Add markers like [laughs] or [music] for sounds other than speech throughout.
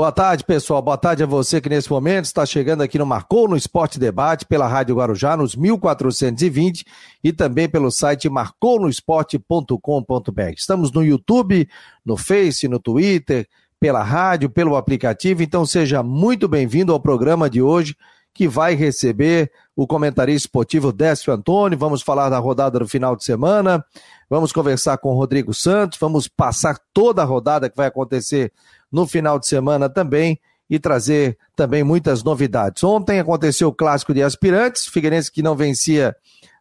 Boa tarde, pessoal. Boa tarde a você que nesse momento está chegando aqui no Marcou no Esporte Debate pela Rádio Guarujá nos 1420 e também pelo site marconosport.com.br. Estamos no YouTube, no Face, no Twitter, pela rádio, pelo aplicativo. Então seja muito bem-vindo ao programa de hoje que vai receber o comentarista esportivo Décio Antônio. Vamos falar da rodada do final de semana, vamos conversar com o Rodrigo Santos, vamos passar toda a rodada que vai acontecer no final de semana também e trazer também muitas novidades. Ontem aconteceu o clássico de aspirantes, Figueirense que não vencia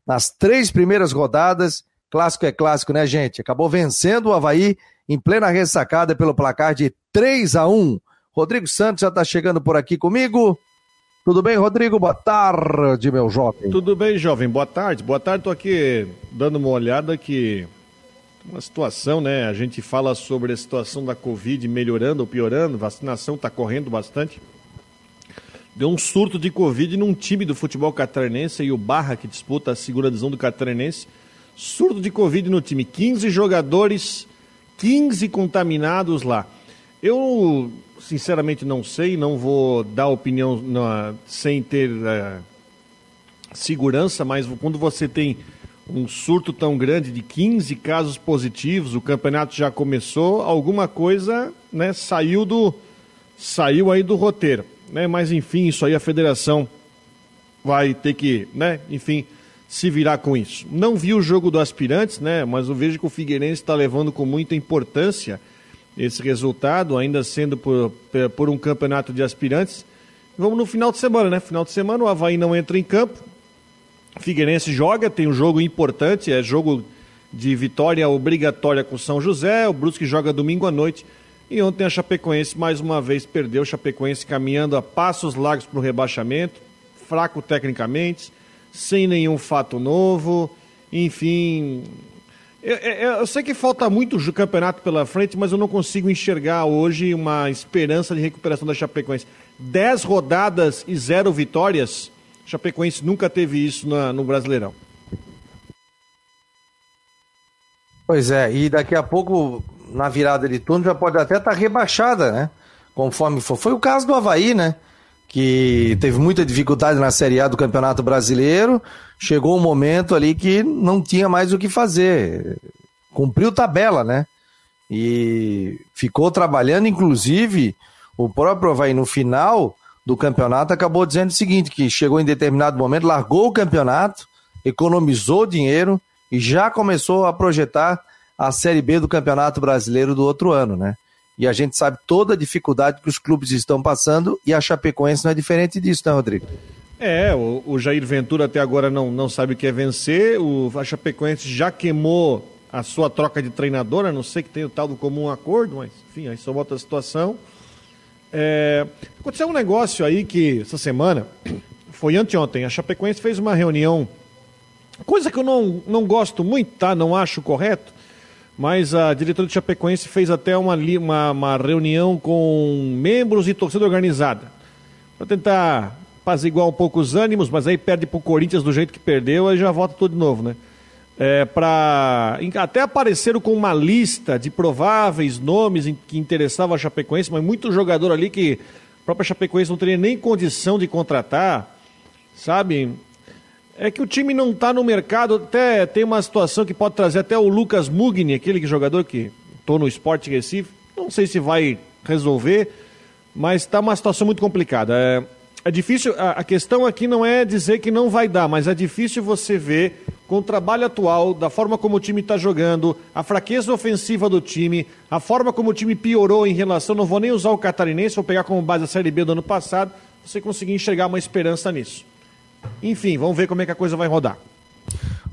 nas três primeiras rodadas. Clássico é clássico, né, gente? Acabou vencendo o Havaí em plena ressacada pelo placar de 3 a 1. Rodrigo Santos já está chegando por aqui comigo. Tudo bem, Rodrigo? Boa tarde, meu jovem. Tudo bem, jovem. Boa tarde. Boa tarde. Estou aqui dando uma olhada que uma situação, né? A gente fala sobre a situação da Covid melhorando ou piorando, vacinação está correndo bastante. Deu um surto de Covid num time do futebol catarinense e o Barra, que disputa a segunda divisão do catarinense. Surto de Covid no time. 15 jogadores, 15 contaminados lá. Eu, sinceramente, não sei, não vou dar opinião sem ter uh, segurança, mas quando você tem um surto tão grande de 15 casos positivos, o campeonato já começou, alguma coisa né, saiu do saiu aí do roteiro. Né? Mas enfim, isso aí a federação vai ter que, né, enfim, se virar com isso. Não vi o jogo do aspirantes, né? Mas eu vejo que o Figueirense está levando com muita importância esse resultado, ainda sendo por, por um campeonato de aspirantes. Vamos no final de semana, né? Final de semana o Havaí não entra em campo, Figueirense joga, tem um jogo importante, é jogo de vitória obrigatória com São José, o Brusque joga domingo à noite. E ontem a Chapecoense mais uma vez perdeu, Chapecoense caminhando a passos largos para o rebaixamento, fraco tecnicamente, sem nenhum fato novo, enfim. Eu, eu, eu sei que falta muito o campeonato pela frente, mas eu não consigo enxergar hoje uma esperança de recuperação da Chapecoense. Dez rodadas e zero vitórias Chapecoense nunca teve isso na, no Brasileirão. Pois é, e daqui a pouco, na virada de turno, já pode até estar tá rebaixada, né? Conforme for. Foi o caso do Havaí, né? Que teve muita dificuldade na Série A do Campeonato Brasileiro. Chegou um momento ali que não tinha mais o que fazer. Cumpriu tabela, né? E ficou trabalhando, inclusive, o próprio Havaí no final do campeonato acabou dizendo o seguinte: que chegou em determinado momento, largou o campeonato, economizou dinheiro e já começou a projetar a Série B do Campeonato Brasileiro do outro ano, né? E a gente sabe toda a dificuldade que os clubes estão passando e a Chapecoense não é diferente disso, né, Rodrigo? É, o, o Jair Ventura até agora não, não sabe o que é vencer, o, a Chapecoense já queimou a sua troca de treinador, a não sei que tem o tal do comum acordo, mas enfim, aí só outra situação. É, aconteceu um negócio aí que essa semana, [clears throat] foi anteontem, a Chapecoense fez uma reunião, coisa que eu não, não gosto muito, tá? Não acho correto, mas a diretora de Chapecoense fez até uma, uma, uma reunião com membros e torcida organizada, para tentar apaziguar um pouco os ânimos, mas aí perde pro Corinthians do jeito que perdeu, aí já volta tudo de novo, né? é, para até apareceram com uma lista de prováveis nomes em, que interessavam a Chapecoense, mas muito jogador ali que a própria Chapecoense não teria nem condição de contratar, sabe? É que o time não está no mercado, até tem uma situação que pode trazer até o Lucas Mugni, aquele jogador que estou no Esporte Recife, não sei se vai resolver, mas está uma situação muito complicada. É, é difícil, a, a questão aqui não é dizer que não vai dar, mas é difícil você ver com o trabalho atual, da forma como o time está jogando, a fraqueza ofensiva do time, a forma como o time piorou em relação, não vou nem usar o catarinense, vou pegar como base a Série B do ano passado, você conseguir enxergar uma esperança nisso. Enfim, vamos ver como é que a coisa vai rodar.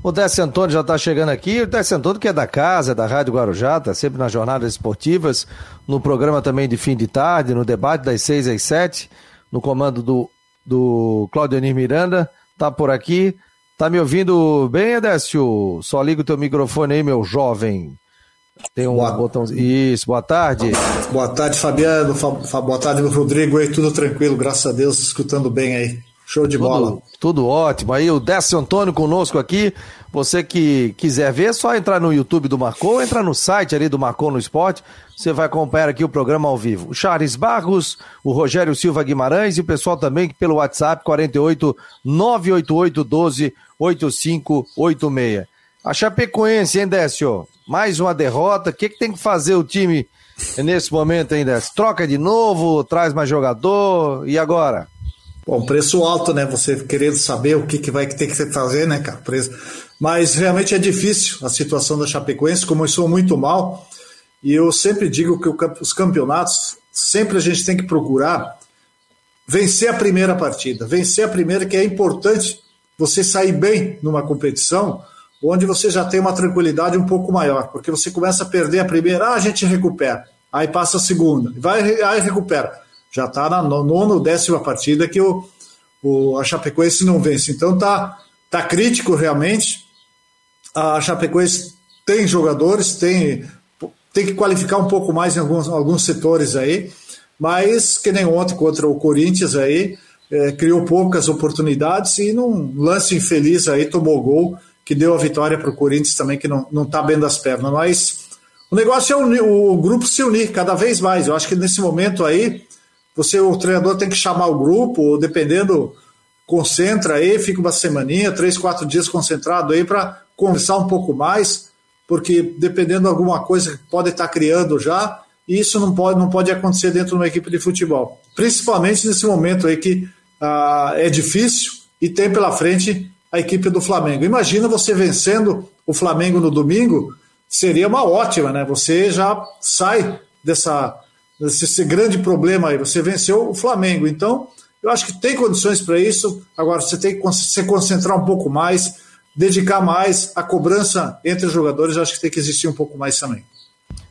O Décio Antônio já está chegando aqui. O Décio Antônio, que é da casa, é da Rádio Guarujá, está sempre nas jornadas esportivas, no programa também de fim de tarde, no debate das seis às sete, no comando do, do Claudio Miranda, está por aqui. Tá me ouvindo bem, Edécio? Só liga o teu microfone aí, meu jovem. Tem um boa... botão. Isso, boa tarde. Boa tarde, Fabiano. Fa... Boa tarde, Rodrigo aí, tudo tranquilo, graças a Deus, escutando bem aí. Show de tudo, bola. Tudo ótimo. Aí o Décio Antônio conosco aqui. Você que quiser ver, é só entrar no YouTube do Marcou, entrar no site ali do Marcou no Esporte. Você vai acompanhar aqui o programa ao vivo. O Charles Barros, o Rogério Silva Guimarães e o pessoal também pelo WhatsApp 48 988 12 8586. A Chapecoense, hein, Décio? Mais uma derrota. O que, que tem que fazer o time nesse momento, hein, Décio? Troca de novo, traz mais jogador e agora? Bom, preço alto, né? Você querendo saber o que, que vai ter que fazer, né, cara? Preço. Mas realmente é difícil a situação da Chapecoense, começou muito mal. E eu sempre digo que os campeonatos, sempre a gente tem que procurar vencer a primeira partida. Vencer a primeira, que é importante você sair bem numa competição onde você já tem uma tranquilidade um pouco maior, porque você começa a perder a primeira, ah, a gente recupera. Aí passa a segunda, vai, aí recupera já está na nona décima partida que o, o, a Chapecoense não vence. Então tá, tá crítico realmente. A Chapecoense tem jogadores, tem, tem que qualificar um pouco mais em alguns, alguns setores aí, mas que nem ontem contra o Corinthians aí, é, criou poucas oportunidades e num lance infeliz aí tomou gol que deu a vitória para o Corinthians também, que não, não tá bem das pernas. Mas o negócio é unir, o grupo se unir cada vez mais. Eu acho que nesse momento aí você, o treinador tem que chamar o grupo, dependendo, concentra aí, fica uma semaninha, três, quatro dias concentrado aí para conversar um pouco mais, porque dependendo de alguma coisa que pode estar criando já, isso não pode, não pode acontecer dentro de uma equipe de futebol. Principalmente nesse momento aí que ah, é difícil e tem pela frente a equipe do Flamengo. Imagina você vencendo o Flamengo no domingo, seria uma ótima, né? Você já sai dessa esse grande problema aí. Você venceu o Flamengo. Então, eu acho que tem condições para isso. Agora, você tem que se concentrar um pouco mais, dedicar mais. A cobrança entre os jogadores, acho que tem que existir um pouco mais também.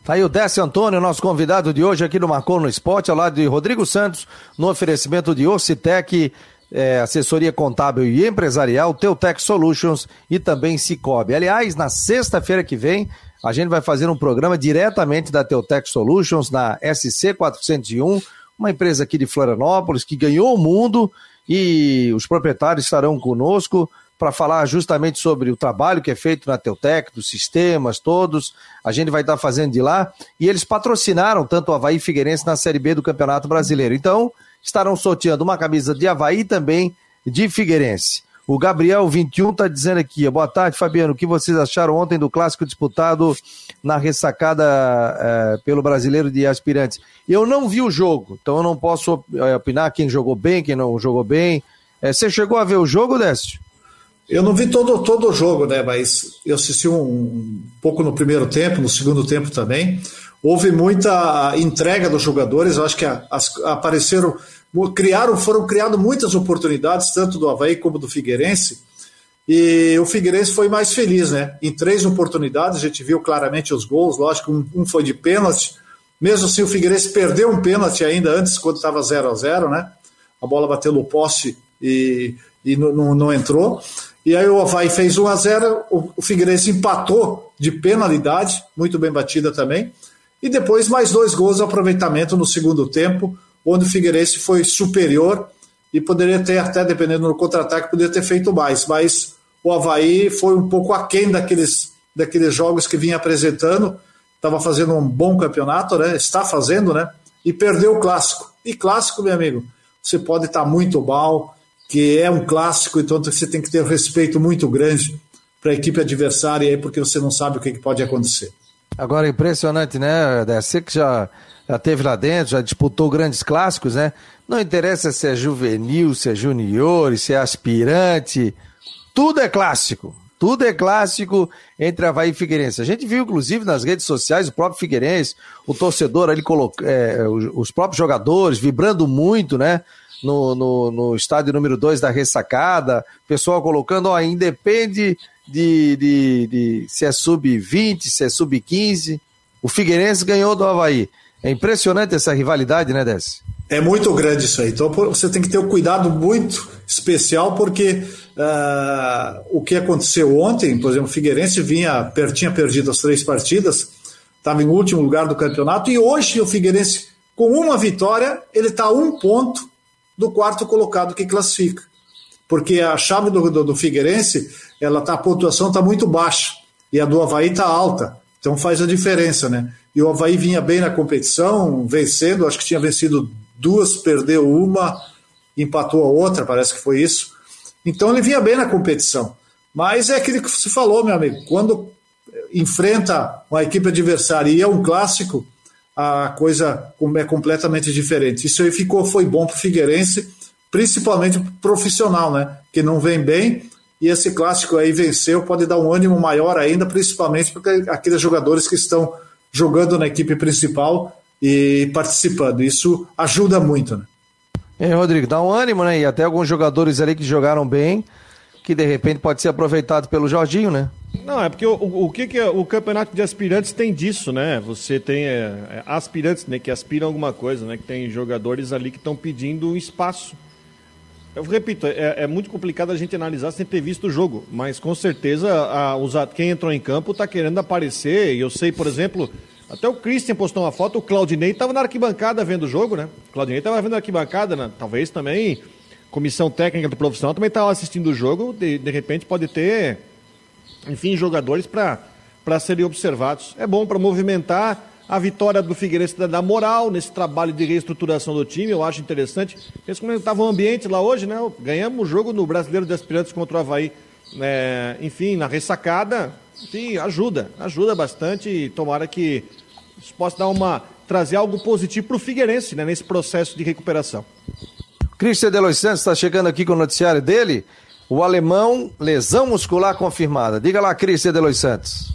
Tá aí o Décio Antônio, nosso convidado de hoje aqui no Marcou no Esporte, ao lado de Rodrigo Santos, no oferecimento de Ocitec, é, assessoria contábil e empresarial, Teutec Solutions e também Cicobi. Aliás, na sexta-feira que vem, a gente vai fazer um programa diretamente da Teutec Solutions na SC 401, uma empresa aqui de Florianópolis que ganhou o mundo e os proprietários estarão conosco para falar justamente sobre o trabalho que é feito na Teutec, dos sistemas todos. A gente vai estar fazendo de lá. E eles patrocinaram tanto o Havaí Figueirense na Série B do Campeonato Brasileiro. Então, estarão sorteando uma camisa de Havaí também de Figueirense. O Gabriel 21 está dizendo aqui, boa tarde, Fabiano, o que vocês acharam ontem do clássico disputado na ressacada é, pelo brasileiro de aspirantes? Eu não vi o jogo, então eu não posso é, opinar quem jogou bem, quem não jogou bem. É, você chegou a ver o jogo, Décio? Eu não vi todo, todo o jogo, né? Mas eu assisti um, um pouco no primeiro tempo, no segundo tempo também. Houve muita entrega dos jogadores, eu acho que as, apareceram criaram, foram criadas muitas oportunidades, tanto do Havaí como do Figueirense, e o Figueirense foi mais feliz, né? Em três oportunidades, a gente viu claramente os gols, lógico, um, um foi de pênalti, mesmo assim o Figueirense perdeu um pênalti ainda antes, quando estava 0 a 0 né? A bola bateu no poste e, e não, não entrou. E aí o Havaí fez 1 a 0 o, o Figueirense empatou de penalidade, muito bem batida também. E depois mais dois gols de aproveitamento no segundo tempo onde o Figueirense foi superior e poderia ter, até dependendo do contra-ataque, poderia ter feito mais. Mas o Havaí foi um pouco aquém daqueles, daqueles jogos que vinha apresentando. Estava fazendo um bom campeonato, né? Está fazendo, né? E perdeu o clássico. E clássico, meu amigo, você pode estar muito mal, que é um clássico, então você tem que ter um respeito muito grande para a equipe adversária aí, porque você não sabe o que pode acontecer. Agora, impressionante, né? Você que já já teve lá dentro, já disputou grandes clássicos, né? Não interessa se é juvenil, se é junior, se é aspirante, tudo é clássico. Tudo é clássico entre Havaí e Figueirense. A gente viu, inclusive, nas redes sociais, o próprio Figueirense, o torcedor ali, é, os próprios jogadores vibrando muito, né? No, no, no estádio número 2 da ressacada, pessoal colocando, ó, independe de, de, de se é sub-20, se é sub-15. O Figueirense ganhou do Havaí. É impressionante essa rivalidade, né, Dess? É muito grande isso aí. Então você tem que ter um cuidado muito especial, porque uh, o que aconteceu ontem, por exemplo, o Figueirense vinha, tinha perdido as três partidas, estava em último lugar do campeonato, e hoje o Figueirense, com uma vitória, ele está a um ponto do quarto colocado que classifica. Porque a chave do, do, do Figueirense, ela tá, a pontuação está muito baixa e a do Havaí está alta. Então faz a diferença, né? E o Havaí vinha bem na competição, vencendo, acho que tinha vencido duas, perdeu uma, empatou a outra, parece que foi isso. Então ele vinha bem na competição. Mas é aquilo que você falou, meu amigo, quando enfrenta uma equipe adversária e é um clássico, a coisa é completamente diferente. Isso aí ficou, foi bom para o Figueirense, principalmente profissional, né? Que não vem bem e esse clássico aí venceu, pode dar um ânimo maior ainda, principalmente porque aqueles jogadores que estão jogando na equipe principal e participando. Isso ajuda muito, né? É, Rodrigo, dá um ânimo, né? E até alguns jogadores ali que jogaram bem, que de repente pode ser aproveitado pelo Jorginho, né? Não, é porque o, o, o que, que é, o campeonato de aspirantes tem disso, né? Você tem é, é, aspirantes, né, que aspiram alguma coisa, né? Que tem jogadores ali que estão pedindo espaço. Eu repito, é, é, muito complicado a gente analisar sem ter visto o jogo, mas com certeza a, os, quem entrou em campo está querendo aparecer. E eu sei, por exemplo, até o Christian postou uma foto, o Claudinei estava na arquibancada vendo o jogo, né? O Claudinei estava vendo a arquibancada, né? talvez também comissão técnica do profissional também estava assistindo o jogo, de, de repente pode ter, enfim, jogadores para serem observados. É bom para movimentar a vitória do Figueirense da moral nesse trabalho de reestruturação do time, eu acho interessante. Eles comentavam o ambiente lá hoje, né? Ganhamos o jogo no Brasileiro de Aspirantes contra o Havaí. É, enfim, na ressacada, enfim, ajuda, ajuda bastante e tomara que isso possa dar uma, trazer algo positivo para o Figueirense né, nesse processo de recuperação. Cristian Delois Santos está chegando aqui com o noticiário dele. O alemão, lesão muscular confirmada. Diga lá, Cristian Delois Santos.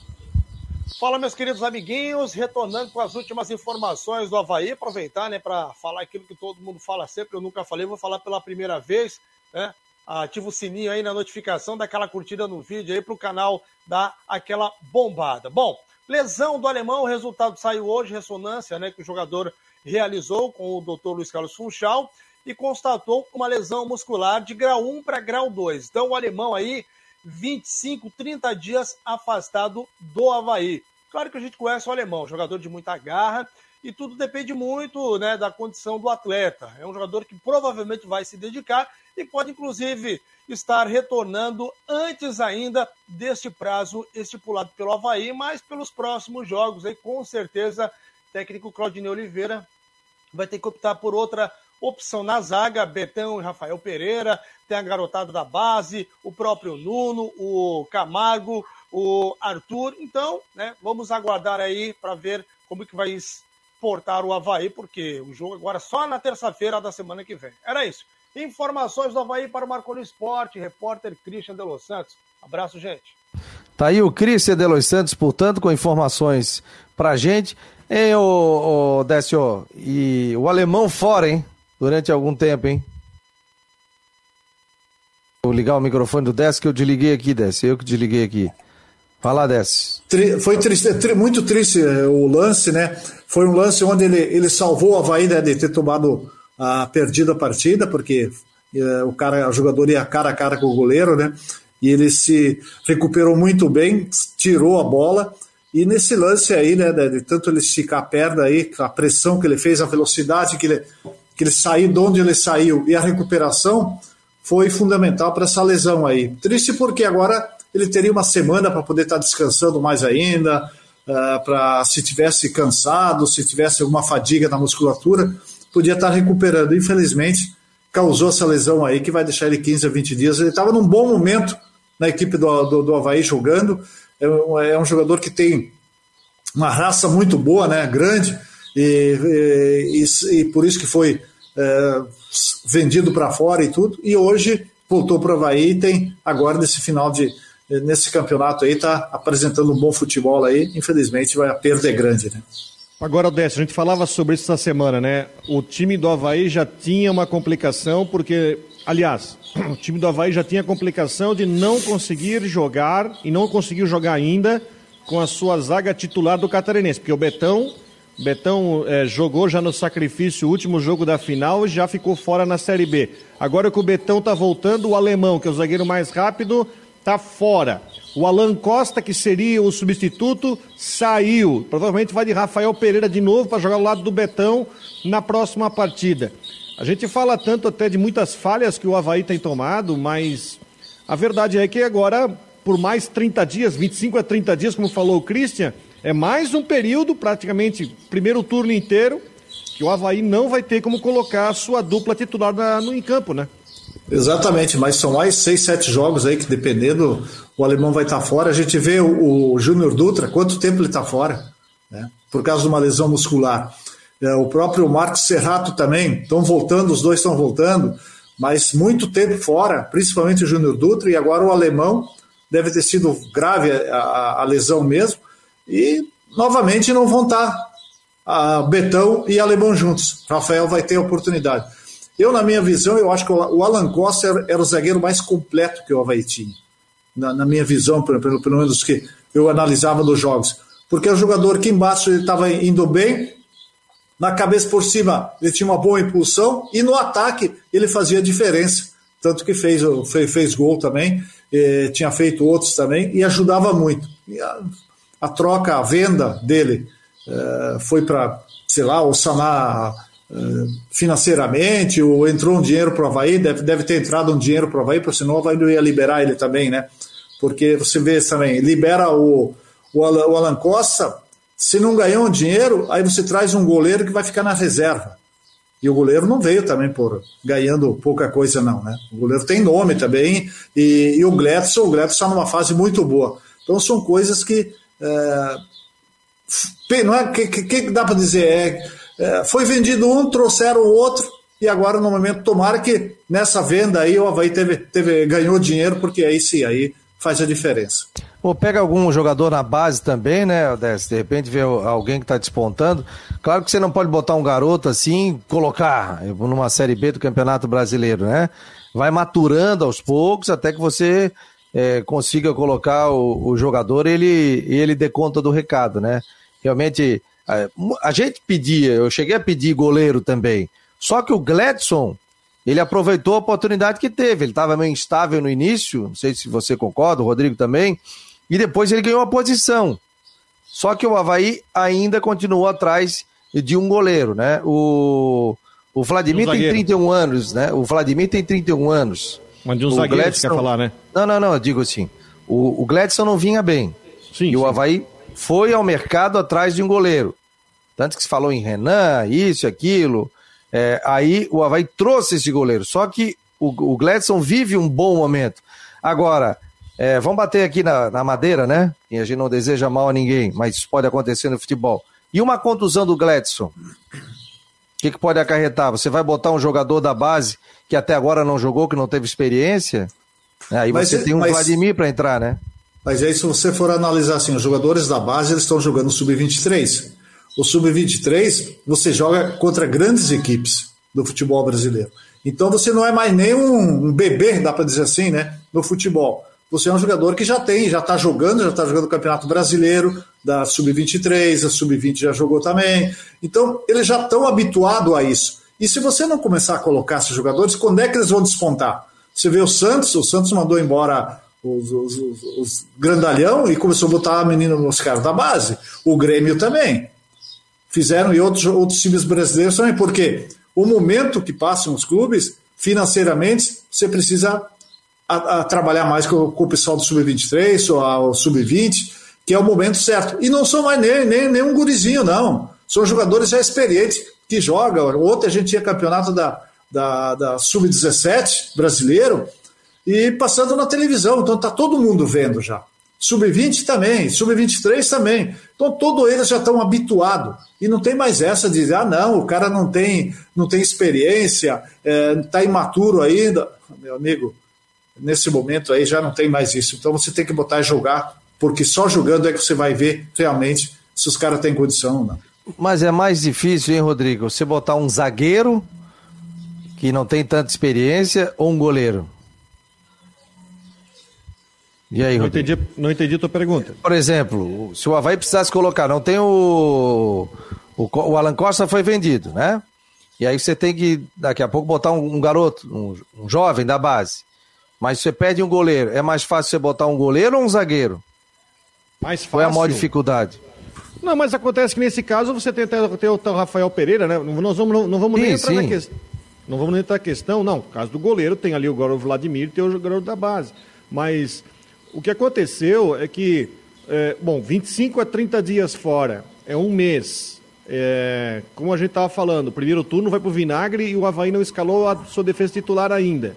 Fala, meus queridos amiguinhos, retornando com as últimas informações do Havaí, aproveitar né, para falar aquilo que todo mundo fala sempre, eu nunca falei, vou falar pela primeira vez, né? Ativa o sininho aí na notificação, daquela curtida no vídeo aí para o canal dar aquela bombada. Bom, lesão do alemão, o resultado saiu hoje, ressonância né, que o jogador realizou com o Dr. Luiz Carlos Funchal e constatou uma lesão muscular de grau 1 para grau 2. Então o alemão aí 25, 30 dias afastado do Havaí. Claro que a gente conhece o alemão, jogador de muita garra, e tudo depende muito né, da condição do atleta. É um jogador que provavelmente vai se dedicar e pode, inclusive, estar retornando antes ainda deste prazo estipulado pelo Havaí, mas pelos próximos jogos, aí, com certeza, o técnico Claudinei Oliveira vai ter que optar por outra opção na zaga, Betão e Rafael Pereira, tem a garotada da base, o próprio Nuno, o Camargo, o Arthur. Então, né, vamos aguardar aí para ver como que vai exportar o Havaí, porque o jogo agora é só na terça-feira da semana que vem. Era isso. Informações do Havaí para o Marconi Esporte, repórter Christian de Los Santos. Abraço, gente. Tá aí o Christian de Los Santos, portanto, com informações pra gente. Hein, ô, ô Décio, e o alemão fora, hein? Durante algum tempo, hein? Vou ligar o microfone do Décio que eu desliguei aqui, Décio. Eu que desliguei aqui. Fala, Desce. Foi triste, é muito triste é, o lance, né? Foi um lance onde ele, ele salvou o Havaí né, de ter tomado a perdida partida, porque é, o cara, o jogador ia cara a cara com o goleiro, né? E ele se recuperou muito bem, tirou a bola. E nesse lance aí, né, de tanto ele esticar a perna aí, a pressão que ele fez, a velocidade que ele, que ele saiu de onde ele saiu e a recuperação foi fundamental para essa lesão aí. Triste porque agora ele teria uma semana para poder estar tá descansando mais ainda, uh, ah, para se tivesse cansado, se tivesse alguma fadiga na musculatura, podia estar tá recuperando. Infelizmente, causou essa lesão aí que vai deixar ele 15 a 20 dias. Ele estava num bom momento na equipe do, do, do Havaí jogando. É um, é um jogador que tem uma raça muito boa, né? grande, e, e, e, por isso que foi é, vendido para fora e tudo. E hoje voltou para o Havaí e tem agora nesse final de, nesse campeonato aí está apresentando um bom futebol aí. Infelizmente, vai a perda é grande, né? Agora, Décio, a gente falava sobre isso essa semana, né? O time do Havaí já tinha uma complicação, porque, aliás, [clears throat] o time do Havaí já tinha a complicação de não conseguir jogar e não conseguiu jogar ainda com a sua zaga titular do Catarinense, porque o Betão, Betão é, jogou já no sacrifício o último jogo da final e já ficou fora na Série B. Agora que o Betão está voltando, o alemão, que é o zagueiro mais rápido, está fora. O Alan Costa, que seria o substituto, saiu. Provavelmente vai de Rafael Pereira de novo para jogar ao lado do Betão na próxima partida. A gente fala tanto até de muitas falhas que o Havaí tem tomado, mas a verdade é que agora, por mais 30 dias, 25 a 30 dias, como falou o Christian, é mais um período, praticamente primeiro turno inteiro, que o Havaí não vai ter como colocar a sua dupla titular na, no em campo, né? Exatamente, mas são mais seis, sete jogos aí que dependendo, o alemão vai estar fora. A gente vê o, o Júnior Dutra, quanto tempo ele está fora, né? Por causa de uma lesão muscular. É, o próprio Marcos Serrato também, estão voltando, os dois estão voltando, mas muito tempo fora, principalmente o Júnior Dutra, e agora o alemão deve ter sido grave a, a, a lesão mesmo, e novamente não vão estar a Betão e Alemão juntos. Rafael vai ter oportunidade. Eu, na minha visão, eu acho que o Alan Costa era, era o zagueiro mais completo que o Havaí tinha. Na, na minha visão, pelo, pelo, menos que eu analisava dos jogos. Porque o jogador que embaixo estava indo bem, na cabeça por cima ele tinha uma boa impulsão e no ataque ele fazia diferença. Tanto que fez, fez, fez gol também, eh, tinha feito outros também e ajudava muito. E a, a troca, a venda dele eh, foi para, sei lá, o sanar financeiramente, ou entrou um dinheiro para o Havaí, deve, deve ter entrado um dinheiro para o Havaí, porque senão o Havaí não ia liberar ele também, né? Porque você vê também, libera o, o Alan Costa, se não ganhou um dinheiro, aí você traz um goleiro que vai ficar na reserva. E o goleiro não veio também por ganhando pouca coisa, não, né? O goleiro tem nome também, e, e o Gledson, o Gledson está numa fase muito boa. Então são coisas que. É, não é que, que, que dá para dizer? É, é, foi vendido um, trouxeram o outro, e agora no momento, tomara que nessa venda aí o Havaí teve, teve, ganhou dinheiro, porque aí sim, aí faz a diferença. Ou pega algum jogador na base também, né, Odessa? De repente vê alguém que está despontando. Claro que você não pode botar um garoto assim, colocar numa Série B do Campeonato Brasileiro, né? Vai maturando aos poucos até que você é, consiga colocar o, o jogador ele, ele dê conta do recado, né? Realmente, a, a gente pedia, eu cheguei a pedir goleiro também. Só que o Gladson, ele aproveitou a oportunidade que teve. Ele estava meio instável no início, não sei se você concorda, o Rodrigo também e depois ele ganhou a posição. Só que o Havaí ainda continuou atrás de um goleiro, né? O, o Vladimir um tem 31 anos, né? O Vladimir tem 31 anos. Mas de um o zagueiro Gladson... quer falar, né? Não, não, não, eu digo assim. O, o Gladson não vinha bem. Sim, e sim. o Havaí foi ao mercado atrás de um goleiro. Tanto que se falou em Renan, isso, aquilo. É, aí o Havaí trouxe esse goleiro. Só que o, o Gladson vive um bom momento. Agora, é, vamos bater aqui na, na, madeira, né? E a gente não deseja mal a ninguém, mas isso pode acontecer no futebol. E uma contusão do Gladson? O que, que pode acarretar? Você vai botar um jogador da base que até agora não jogou, que não teve experiência? É, aí mas, você tem um mas, Vladimir para entrar, né? Mas aí, se você for analisar assim, os jogadores da base eles estão jogando sub-23. O sub-23 você joga contra grandes equipes do futebol brasileiro. Então você não é mais nem um, um bebê, dá para dizer assim, né? No futebol você é um jogador que já tem, já está jogando, já está jogando o Campeonato Brasileiro, da Sub-23, a Sub-20 já jogou também. Então, eles já estão habituados a isso. E se você não começar a colocar esses jogadores, quando é que eles vão despontar? Você vê o Santos, o Santos mandou embora os, os, os, os grandalhão e começou a botar a menina nos caras da base. O Grêmio também. Fizeram e outros, outros times brasileiros também, porque o momento que passam os clubes, financeiramente, você precisa a, a trabalhar mais com, com, o pessoal do Sub-23 ou o Sub-20, que é o momento certo. E não são mais nem, nem, nem um gurizinho, não. São jogadores já experientes que jogam. Ontem a gente tinha campeonato da, da, da Sub-17 brasileiro e passando na televisão. Então está todo mundo vendo já. Sub-20 também, Sub-23 também. Então todos eles já estão habituados. E não tem mais essa de dizer, ah, não, o cara não tem, não tem experiência, está é, imaturo ainda. Meu amigo, nesse momento aí já não tem mais isso. Então você tem que botar e jogar, porque só jogando é que você vai ver realmente se os caras têm condição ou não. Mas é mais difícil, hein, Rodrigo? Você botar um zagueiro que não tem tanta experiência ou um goleiro? E aí, não Rodrigo? Entendi, não entendi a tua pergunta. Por exemplo, se o Havaí precisasse colocar, não tem o. O, o Alan Costa foi vendido, né? E aí você tem que, daqui a pouco, botar um, um garoto, um, um jovem da base. Mas você pede um goleiro, é mais fácil você botar um goleiro ou um zagueiro? Mais fácil. Qual é a maior dificuldade? Não, mas acontece que nesse caso você tem, tem o Rafael Pereira, né? Nós vamos, não, não vamos sim, nem entrar sim. na questão. Não vamos nem entrar na questão, não. No caso do goleiro, tem ali o Vladimir e tem o jogador da base. Mas o que aconteceu é que, é, bom, 25 a 30 dias fora, é um mês. É, como a gente estava falando, o primeiro turno vai para o vinagre e o Havaí não escalou a sua defesa titular ainda.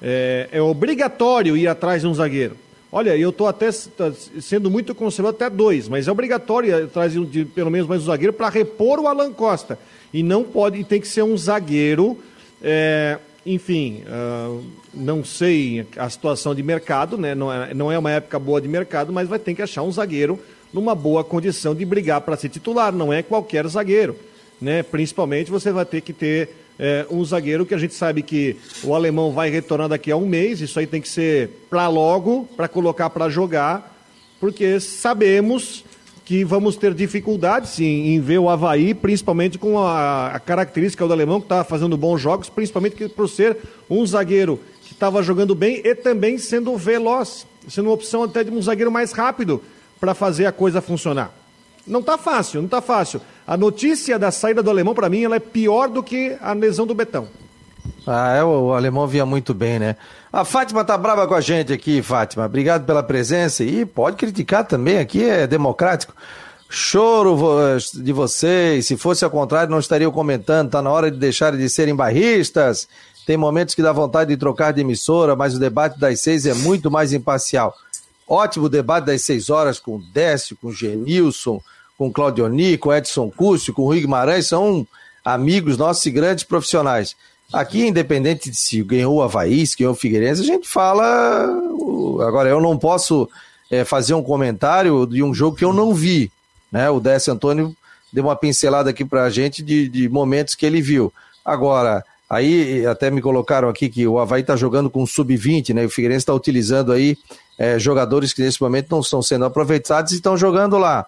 É, é obrigatório ir atrás de um zagueiro. Olha, eu estou até sendo muito conservador, até dois, mas é obrigatório ir atrás de, pelo menos mais um zagueiro para repor o Alan Costa. E não pode, tem que ser um zagueiro. É, enfim, uh, não sei a situação de mercado, né? Não é, não é uma época boa de mercado, mas vai ter que achar um zagueiro numa boa condição de brigar para ser titular, não é qualquer zagueiro. Né? Principalmente você vai ter que ter é, um zagueiro que a gente sabe que o alemão vai retornar daqui a um mês, isso aí tem que ser para logo, para colocar para jogar, porque sabemos que vamos ter dificuldades em, em ver o Havaí, principalmente com a, a característica do alemão, que está fazendo bons jogos, principalmente por ser um zagueiro que estava jogando bem e também sendo veloz, sendo uma opção até de um zagueiro mais rápido para fazer a coisa funcionar. Não está fácil, não está fácil. A notícia da saída do alemão, para mim, ela é pior do que a lesão do Betão. Ah, é, o, alemão vinha muito bem, né? A Fátima tá brava com a gente aqui, Fátima. Obrigado pela presença. E pode criticar também, aqui é democrático. Choro de vocês. Se fosse ao contrário, não estariam comentando. Tá na hora de deixarem de serem barristas. Tem momentos que dá vontade de trocar de emissora, mas o debate das seis é muito mais imparcial. Ótimo debate das seis horas com o Décio, com o Genilson, com o Claudioni, com o Edson Cúcio, com o Rui Guimarães, são amigos nossos e grandes profissionais. Aqui, independente de se ganhou o Havaí, se ganhou o Figueirense, a gente fala. Agora, eu não posso é, fazer um comentário de um jogo que eu não vi. Né? O Décio Antônio deu uma pincelada aqui pra gente de, de momentos que ele viu. Agora, aí até me colocaram aqui que o Havaí está jogando com sub-20, né? O Figueirense está utilizando aí é, jogadores que nesse momento não estão sendo aproveitados e estão jogando lá.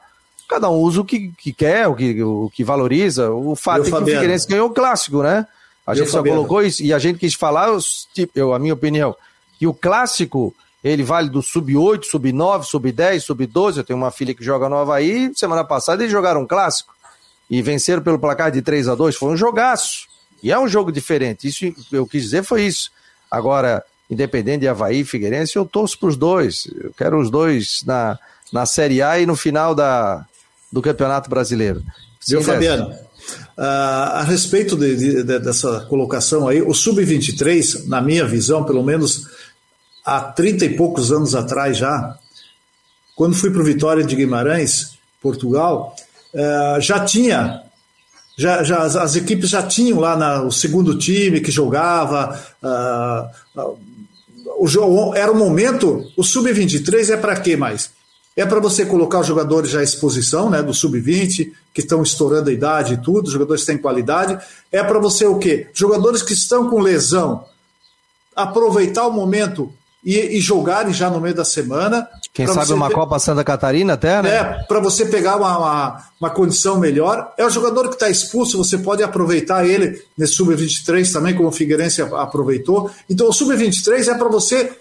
Cada um usa o que, que quer, o que, o que valoriza. O fato é que o Figueirense ganhou o clássico, né? A gente só colocou isso e a gente quis falar, tipo, eu, a minha opinião, que o clássico ele vale do sub-8, sub-9, sub-10, sub-12. Eu tenho uma filha que joga no Havaí. Semana passada eles jogaram um clássico e venceram pelo placar de 3 a 2 Foi um jogaço. E é um jogo diferente. Isso eu quis dizer foi isso. Agora, independente de Havaí e Figueirense, eu torço para os dois. Eu quero os dois na, na Série A e no final da, do Campeonato Brasileiro. Viu, Fabiano? Uh, a respeito de, de, de, dessa colocação aí, o Sub-23, na minha visão, pelo menos há 30 e poucos anos atrás já, quando fui para o Vitória de Guimarães, Portugal, uh, já tinha já, já as, equipes já tinham lá na, o segundo time que jogava, uh, uh, o era o momento, o sub-23 é para quê mais? É para você colocar os jogadores já à exposição, né, do sub-20, que estão estourando a idade e tudo, jogadores que têm qualidade. É para você o quê? Jogadores que estão com lesão, aproveitar o momento e, e jogarem já no meio da semana. Quem sabe uma Copa Santa Catarina até, né? É, para você pegar uma, uma, uma, condição melhor. É o jogador que está expulso, você pode aproveitar ele nesse Sub-23 também, como o Figueirense aproveitou. Então o Sub-23 é para você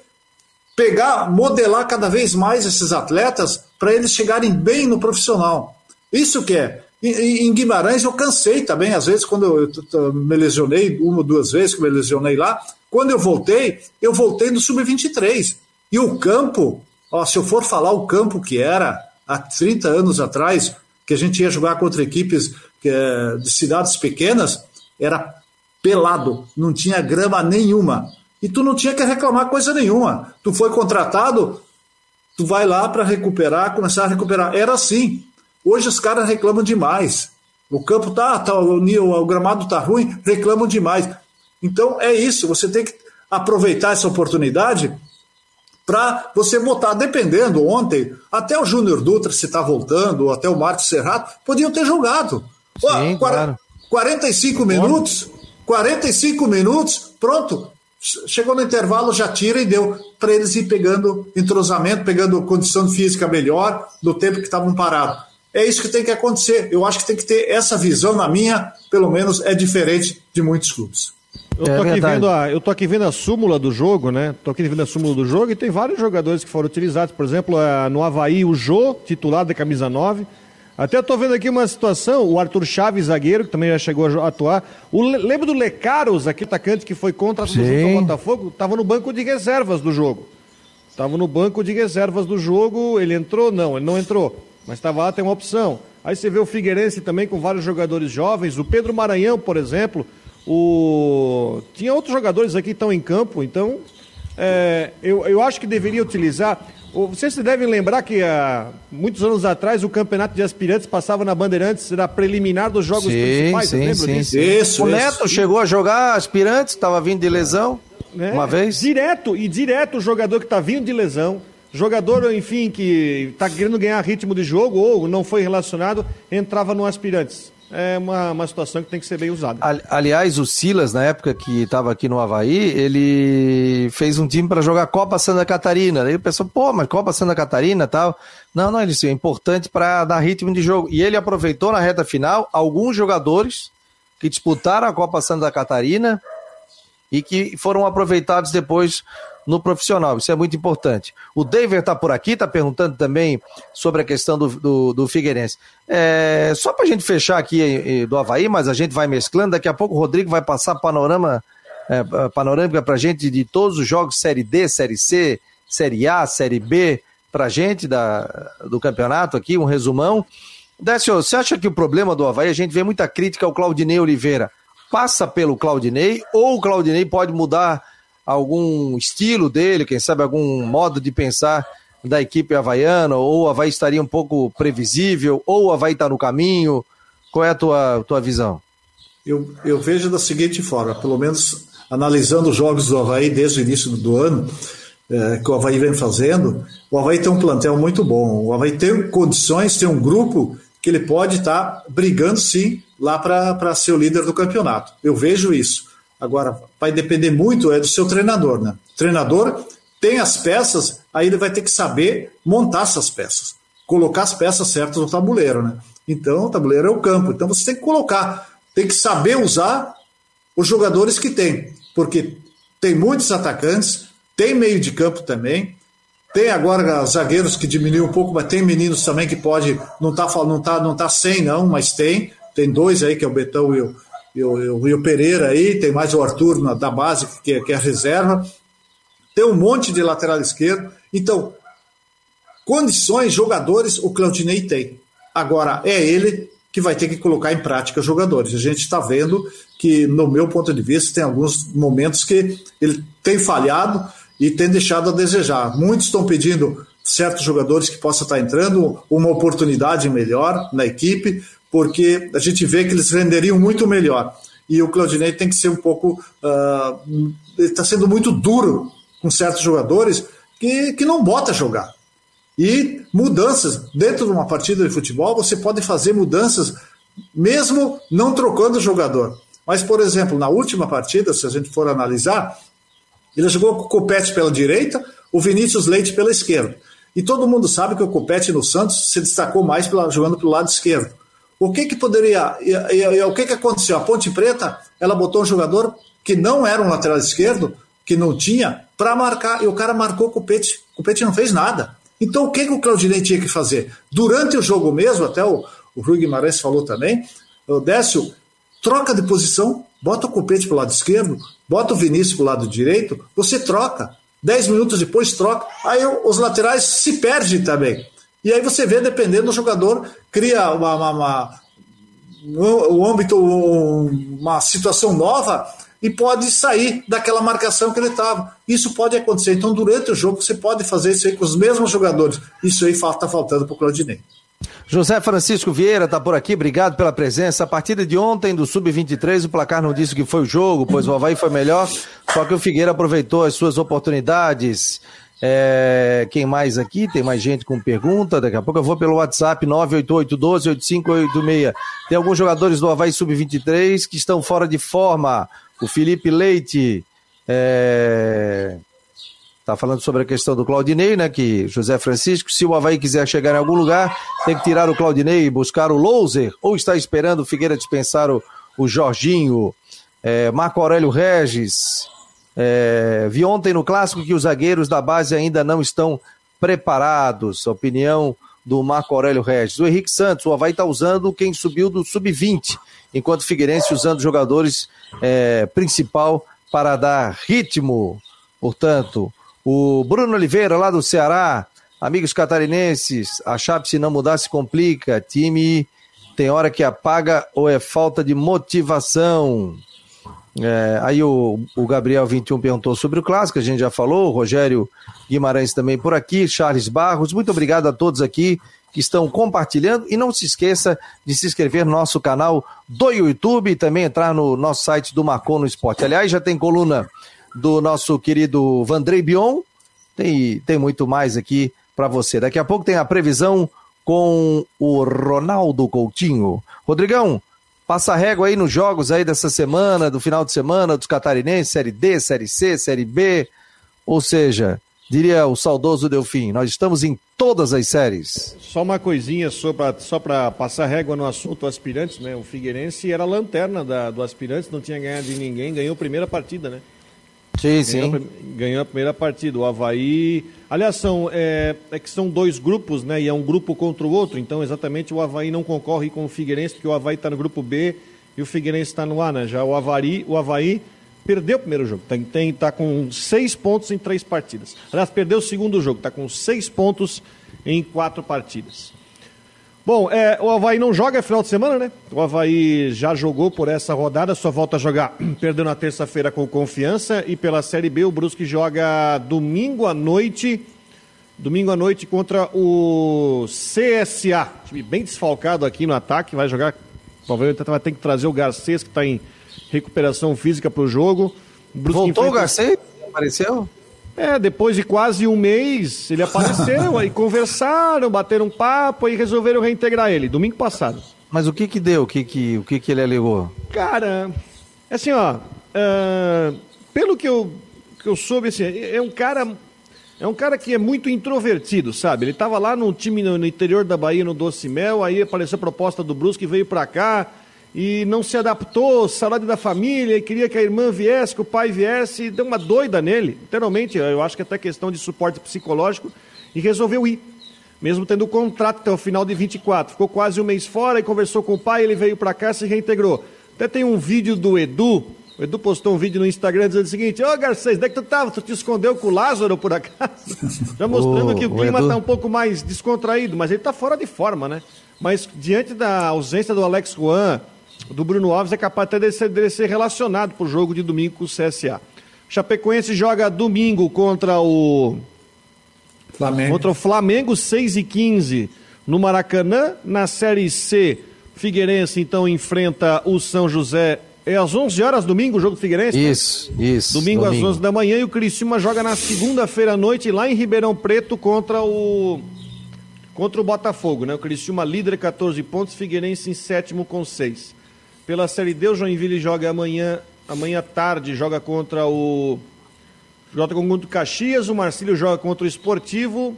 pegar, modelar cada vez mais esses atletas para eles chegarem bem no profissional. Isso que é. Em Guimarães eu cansei também, às vezes, quando eu me lesionei, uma ou duas vezes que me lesionei lá, quando eu voltei, eu voltei no Sub-23. E o campo, ó, se eu for falar o campo que era há 30 anos atrás, que a gente ia jogar contra equipes é, de cidades pequenas, era pelado, não tinha grama nenhuma. E tu não tinha que reclamar coisa nenhuma. Tu foi contratado, tu vai lá para recuperar, começar a recuperar. Era assim. Hoje os caras reclamam demais. O campo tá, tá o, o gramado tá ruim, reclamam demais. Então é isso, você tem que aproveitar essa oportunidade para você botar, dependendo, ontem, até o Júnior Dutra, se está voltando, ou até o Marcos Serrato, podiam ter jogado. Sim, claro. 45 minutos, 45 minutos, pronto. Chegou no intervalo, já tira e deu para eles ir pegando entrosamento, pegando condição física melhor do tempo que estavam parados. É isso que tem que acontecer. Eu acho que tem que ter essa visão, na minha, pelo menos, é diferente de muitos clubes. Eu tô, é aqui vendo a, eu tô aqui vendo a súmula do jogo, né? Tô aqui vendo a súmula do jogo e tem vários jogadores que foram utilizados. Por exemplo, no Havaí, o Jô, titular da camisa 9. Até eu tô vendo aqui uma situação, o Arthur Chaves, zagueiro, que também já chegou a atuar. O, lembra do Lecaros, aquele atacante que foi contra o Botafogo? Tava no banco de reservas do jogo. Tava no banco de reservas do jogo, ele entrou? Não, ele não entrou. Mas estava lá, tem uma opção. Aí você vê o Figueirense também com vários jogadores jovens, o Pedro Maranhão, por exemplo, o... tinha outros jogadores aqui que estão em campo, então é, eu, eu acho que deveria utilizar. Vocês se devem lembrar que há muitos anos atrás o campeonato de aspirantes passava na Bandeirantes, era preliminar dos jogos sim, principais, sim, sim, disso? Isso, o Neto isso. chegou a jogar aspirantes, estava vindo de lesão é, uma vez? Direto, e direto o jogador que está vindo de lesão, jogador, enfim, que está querendo ganhar ritmo de jogo ou não foi relacionado, entrava no aspirantes é uma, uma situação que tem que ser bem usada. Aliás, o Silas, na época que estava aqui no Havaí, ele fez um time para jogar Copa Santa Catarina. Aí o pessoal, pô, mas Copa Santa Catarina tal. Não, não, ele disse, é importante para dar ritmo de jogo. E ele aproveitou na reta final alguns jogadores que disputaram a Copa Santa Catarina e que foram aproveitados depois no profissional. Isso é muito importante. O David está por aqui, está perguntando também sobre a questão do, do, do Figueirense. É, só para a gente fechar aqui do Havaí, mas a gente vai mesclando. Daqui a pouco o Rodrigo vai passar panorama, é, panorâmica para a gente de todos os jogos Série D, Série C, Série A, Série B, para a gente da, do campeonato aqui, um resumão. Décio, você acha que o problema do Havaí, a gente vê muita crítica ao Claudinei Oliveira, passa pelo Claudinei ou o Claudinei pode mudar algum estilo dele, quem sabe algum modo de pensar da equipe havaiana, ou o Havaí estaria um pouco previsível, ou o Havaí está no caminho? Qual é a tua, tua visão? Eu, eu vejo da seguinte forma, pelo menos analisando os jogos do Havaí desde o início do ano, é, que o Havaí vem fazendo, o Havaí tem um plantel muito bom. O Havaí tem condições, tem um grupo que ele pode estar tá brigando sim lá para ser o líder do campeonato. Eu vejo isso. Agora, vai depender muito é do seu treinador, né? O treinador tem as peças, aí ele vai ter que saber montar essas peças, colocar as peças certas no tabuleiro, né? Então, o tabuleiro é o campo. Então, você tem que colocar, tem que saber usar os jogadores que tem, porque tem muitos atacantes, tem meio de campo também, tem agora zagueiros que diminuiu um pouco, mas tem meninos também que pode, não tá, não tá, não tá sem não, mas tem, tem dois aí que é o Betão e o, e o, o Rio Pereira aí, tem mais o Arthur na, da base, que, que é a reserva. Tem um monte de lateral esquerdo. Então, condições, jogadores, o Claudinei tem. Agora, é ele que vai ter que colocar em prática jogadores. A gente está vendo que, no meu ponto de vista, tem alguns momentos que ele tem falhado e tem deixado a desejar. Muitos estão pedindo certos jogadores que possam estar entrando, uma oportunidade melhor na equipe, porque a gente vê que eles renderiam muito melhor. E o Claudinei tem que ser um pouco. Uh, ele está sendo muito duro com certos jogadores que, que não bota jogar. E mudanças. Dentro de uma partida de futebol, você pode fazer mudanças mesmo não trocando o jogador. Mas, por exemplo, na última partida, se a gente for analisar, ele jogou com o Copete pela direita, o Vinícius Leite pela esquerda. E todo mundo sabe que o Copete no Santos se destacou mais pela, jogando pelo lado esquerdo. O que que poderia. E, e, e, o que que aconteceu? A Ponte Preta, ela botou um jogador que não era um lateral esquerdo, que não tinha, para marcar, e o cara marcou com o Pete. O Pete não fez nada. Então o que, que o Claudinei tinha que fazer? Durante o jogo mesmo, até o, o Rui Guimarães falou também, o Décio, troca de posição, bota o Copete para o lado esquerdo, bota o Vinícius para o lado direito, você troca. Dez minutos depois troca. Aí os laterais se perdem também. E aí você vê, dependendo do jogador, cria uma, uma, uma um âmbito, uma situação nova e pode sair daquela marcação que ele estava. Isso pode acontecer. Então, durante o jogo, você pode fazer isso aí com os mesmos jogadores. Isso aí está faltando para o Claudinei. José Francisco Vieira está por aqui, obrigado pela presença. A partida de ontem do Sub-23, o placar não disse que foi o jogo, pois o Havaí foi melhor, só que o Figueira aproveitou as suas oportunidades. É, quem mais aqui? Tem mais gente com pergunta. Daqui a pouco eu vou pelo WhatsApp 988-12-8586. Tem alguns jogadores do Havaí Sub-23 que estão fora de forma. O Felipe Leite é, tá falando sobre a questão do Claudinei, né? Que José Francisco, se o Havaí quiser chegar em algum lugar, tem que tirar o Claudinei e buscar o Louser, ou está esperando o Figueira dispensar o, o Jorginho. É, Marco Aurélio Regis, é, vi ontem no clássico que os zagueiros da base ainda não estão preparados. Opinião do Marco Aurélio Regis. O Henrique Santos, o Havaí está usando quem subiu do sub-20, enquanto o Figueirense usando jogadores é, principal para dar ritmo. Portanto, o Bruno Oliveira, lá do Ceará, amigos catarinenses, a Chape se não mudar se complica, time tem hora que apaga ou é falta de motivação. É, aí o, o Gabriel 21 perguntou sobre o clássico, a gente já falou, o Rogério Guimarães também por aqui, Charles Barros, muito obrigado a todos aqui que estão compartilhando e não se esqueça de se inscrever no nosso canal do YouTube e também entrar no nosso site do Marcon no Esporte. Aliás, já tem coluna do nosso querido Vandrei Bion, tem, tem muito mais aqui para você. Daqui a pouco tem a previsão com o Ronaldo Coutinho. Rodrigão, Passa régua aí nos jogos aí dessa semana, do final de semana, dos catarinenses, Série D, Série C, Série B. Ou seja, diria o saudoso Delfim, nós estamos em todas as séries. Só uma coisinha só para só passar régua no assunto aspirantes, né? O Figueirense era a lanterna da, do aspirantes, não tinha ganhado de ninguém, ganhou a primeira partida, né? Sim, sim. Ganhou, ganhou a primeira partida. O Havaí. Aliás, são, é, é, que são dois grupos, né? E é um grupo contra o outro. Então, exatamente, o Havaí não concorre com o Figueirense, porque o Havaí está no grupo B e o Figueirense está no A, né? Já o Havaí, o Havaí perdeu o primeiro jogo. Tem, tem, tá com seis pontos em três partidas. Aliás, perdeu o segundo jogo, está com seis pontos em quatro partidas. Bom, é, o Havaí não joga final de semana, né? O Havaí já jogou por essa rodada, só volta a jogar [clears throat] perdeu na terça-feira com confiança. E pela Série B, o Brusque joga domingo à noite. Domingo à noite contra o CSA. Time bem desfalcado aqui no ataque. Vai jogar. Provavelmente vai ter que trazer o Garcês, que está em recuperação física para o jogo. Voltou enfrenta... o Garcês? Apareceu? É, depois de quase um mês, ele apareceu, aí conversaram, bateram um papo e resolveram reintegrar ele, domingo passado. Mas o que que deu? O que que, o que, que ele alegou? Cara, assim, ó, uh, pelo que eu, que eu soube, assim, é um cara é um cara que é muito introvertido, sabe? Ele estava lá no time no, no, interior da Bahia, no Doce Mel, aí apareceu a proposta do Brusque, veio para cá, e não se adaptou, saudade da família, queria que a irmã viesse, que o pai viesse, deu uma doida nele, literalmente, eu acho que até questão de suporte psicológico, e resolveu ir, mesmo tendo o contrato até o final de 24. Ficou quase um mês fora e conversou com o pai, ele veio para cá, se reintegrou. Até tem um vídeo do Edu, o Edu postou um vídeo no Instagram dizendo o seguinte: Ô Garcês, onde é que tu tava? Tu te escondeu com o Lázaro por acaso? [laughs] Já mostrando que o clima está um pouco mais descontraído, mas ele está fora de forma, né? Mas diante da ausência do Alex Juan, do Bruno Alves é capaz até de ser, de ser relacionado para o jogo de domingo com o CSA. Chapecoense joga domingo contra o Flamengo. Contra o Flamengo, 6 e 15 no Maracanã. Na Série C, Figueirense então enfrenta o São José. É às 11 horas domingo o jogo do Figueirense? Isso, né? isso. Domingo, domingo, às 11 da manhã e o Criciúma joga na segunda-feira à noite lá em Ribeirão Preto contra o contra o Botafogo, né? O Criciúma líder 14 pontos, Figueirense em sétimo com 6. Pela Série D, o Joinville joga amanhã, amanhã tarde, joga contra o. Joga contra o Caxias, o Marcílio joga contra o Esportivo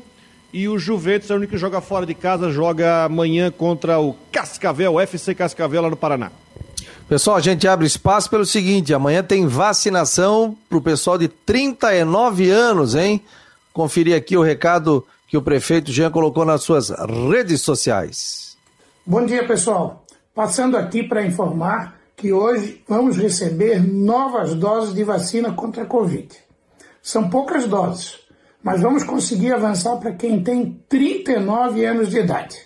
e o Juventus é o único que joga fora de casa, joga amanhã contra o Cascavel, o FC Cascavel lá no Paraná. Pessoal, a gente abre espaço pelo seguinte: amanhã tem vacinação para o pessoal de 39 anos, hein? Conferir aqui o recado que o prefeito Jean colocou nas suas redes sociais. Bom dia, pessoal. Passando aqui para informar que hoje vamos receber novas doses de vacina contra a Covid. São poucas doses, mas vamos conseguir avançar para quem tem 39 anos de idade.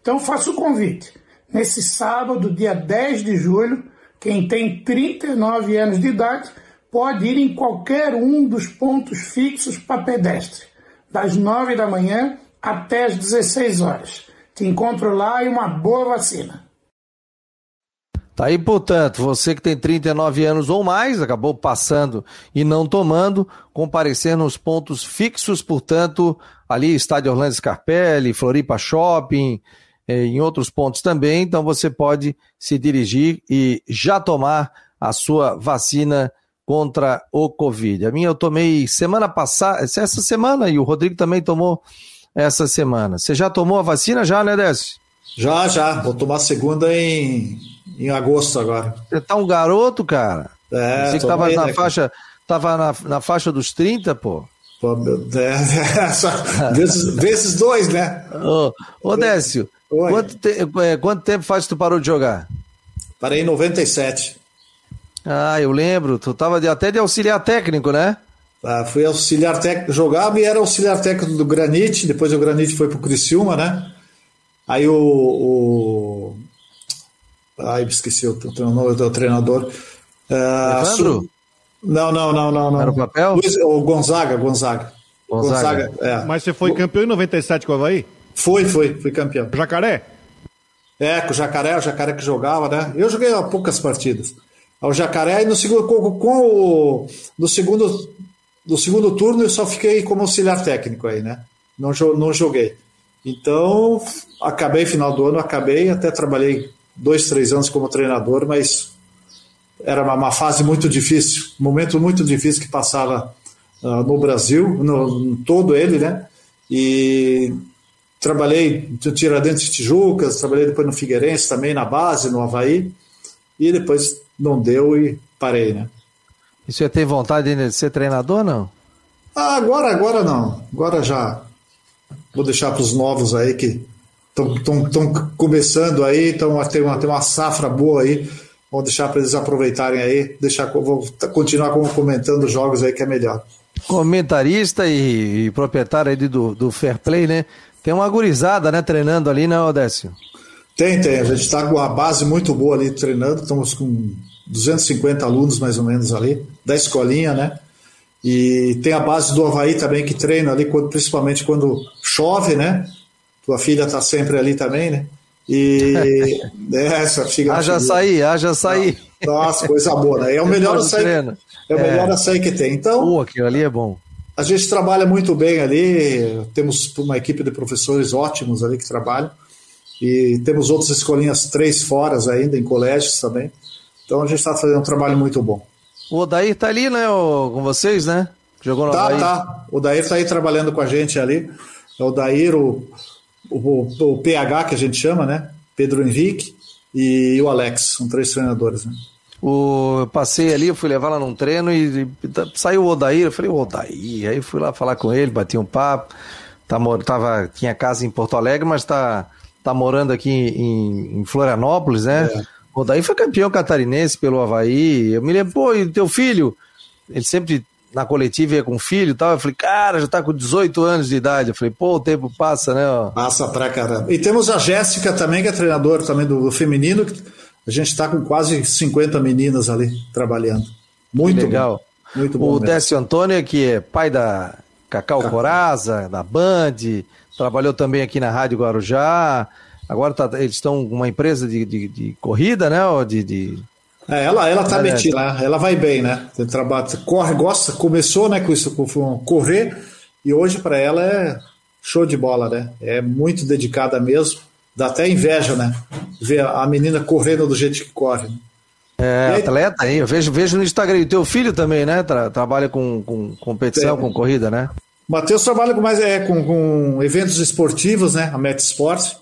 Então faço o convite. Nesse sábado, dia 10 de julho, quem tem 39 anos de idade pode ir em qualquer um dos pontos fixos para pedestre, das 9 da manhã até as 16 horas. Te encontro lá e uma boa vacina. Tá aí, portanto, você que tem 39 anos ou mais, acabou passando e não tomando, comparecer nos pontos fixos, portanto, ali Estádio Orlando Scarpelli, Floripa Shopping, eh, em outros pontos também, então você pode se dirigir e já tomar a sua vacina contra o Covid. A minha eu tomei semana passada, essa semana, e o Rodrigo também tomou essa semana. Você já tomou a vacina já, né, Décio? Já, já. Vou tomar segunda em, em agosto agora. Você tá um garoto, cara. É, Você que tava aí, na né, faixa, tava na, na faixa dos 30, pô. Pô, meu Deus. [laughs] vezes, vezes dois, né? Ô, ô Décio, quanto, te, é, quanto tempo faz que tu parou de jogar? Parei em 97. Ah, eu lembro. Tu tava de, até de auxiliar técnico, né? Ah, fui auxiliar técnico, jogava e era auxiliar técnico do Granite, depois o Granite foi pro Criciúma, né? Aí o. o... Ai, esqueci o, o nome do treinador. Uh, Su... Não, não, não, não, não. Era o papel? Luiz, o Gonzaga, Gonzaga. Gonzaga. Gonzaga é. Mas você foi campeão em 97 com o Havaí? Foi, foi, fui campeão. Jacaré? É, com o Jacaré, o Jacaré que jogava, né? Eu joguei poucas partidas. Ao Jacaré e no segundo, com, com o, no segundo, no segundo turno eu só fiquei como auxiliar técnico aí, né? Não, não joguei. Então, acabei final do ano, acabei, até trabalhei dois, três anos como treinador, mas era uma, uma fase muito difícil, um momento muito difícil que passava uh, no Brasil, no, no, todo ele, né? E trabalhei no Tiradentes de Tijucas, trabalhei depois no Figueirense também, na base, no Havaí, e depois não deu e parei, né? E você tem vontade de ser treinador não? Ah, agora, agora não. Agora já vou deixar para os novos aí que estão começando aí, então tem uma, tem uma safra boa aí. Vou deixar para eles aproveitarem aí, deixar, vou continuar comentando jogos aí que é melhor. Comentarista e, e proprietário aí do, do Fair Play, né? Tem uma gurizada, né, treinando ali, né, Odécio? Tem, tem. A gente está com uma base muito boa ali treinando. Estamos com 250 alunos mais ou menos ali, da escolinha, né? E tem a base do Havaí também que treina ali, quando, principalmente quando chove, né? Tua filha está sempre ali também, né? E [laughs] essa fica. Haja açaí, haja açaí. Nossa, coisa boa, né? É o melhor açaí. É o melhor é. açaí que tem. Então. Pô, aquilo ali é bom. A gente trabalha muito bem ali, temos uma equipe de professores ótimos ali que trabalham. E temos outras escolinhas, três fora ainda, em colégios também. Então a gente está fazendo um trabalho muito bom. O Odair tá ali, né, com vocês, né? Jogou no Tá, Havaí. tá. O Odair tá aí trabalhando com a gente ali. É o Odair, o, o, o, PH, que a gente chama, né? Pedro Henrique e o Alex, são três treinadores, né? O, eu passei ali, eu fui levar lá num treino e, e saiu o Odair, eu falei, o Odair, aí fui lá falar com ele, bati um papo, tá, tava, tinha casa em Porto Alegre, mas tá tá morando aqui em, em Florianópolis, né? É. O daí foi campeão catarinense pelo Havaí. Eu me lembro, pô, e teu filho? Ele sempre na coletiva ia com o filho e tal. Eu falei, cara, já tá com 18 anos de idade. Eu falei, pô, o tempo passa, né? Passa pra caramba. E temos a Jéssica também, que é treinadora também do, do feminino. A gente tá com quase 50 meninas ali trabalhando. Muito que legal. Bom. Muito bom. O Décio Antônio, que é pai da Cacau, Cacau. Coraza, da Band, trabalhou também aqui na Rádio Guarujá. Agora tá, eles estão com uma empresa de, de, de, corrida, né? Ou de, de... É, ela, ela tá é, metida, né? ela vai bem, né? Tem trabalho, corre, gosta, começou né, com isso, com correr, e hoje para ela é show de bola, né? É muito dedicada mesmo. Dá até inveja, né? Ver a menina correndo do jeito que corre. Né? É, aí, atleta aí, eu vejo, vejo no Instagram. E teu filho também, né? Tra trabalha com, com competição, com corrida, né? Matheus trabalha com mais é, com, com eventos esportivos, né? A Met Sports.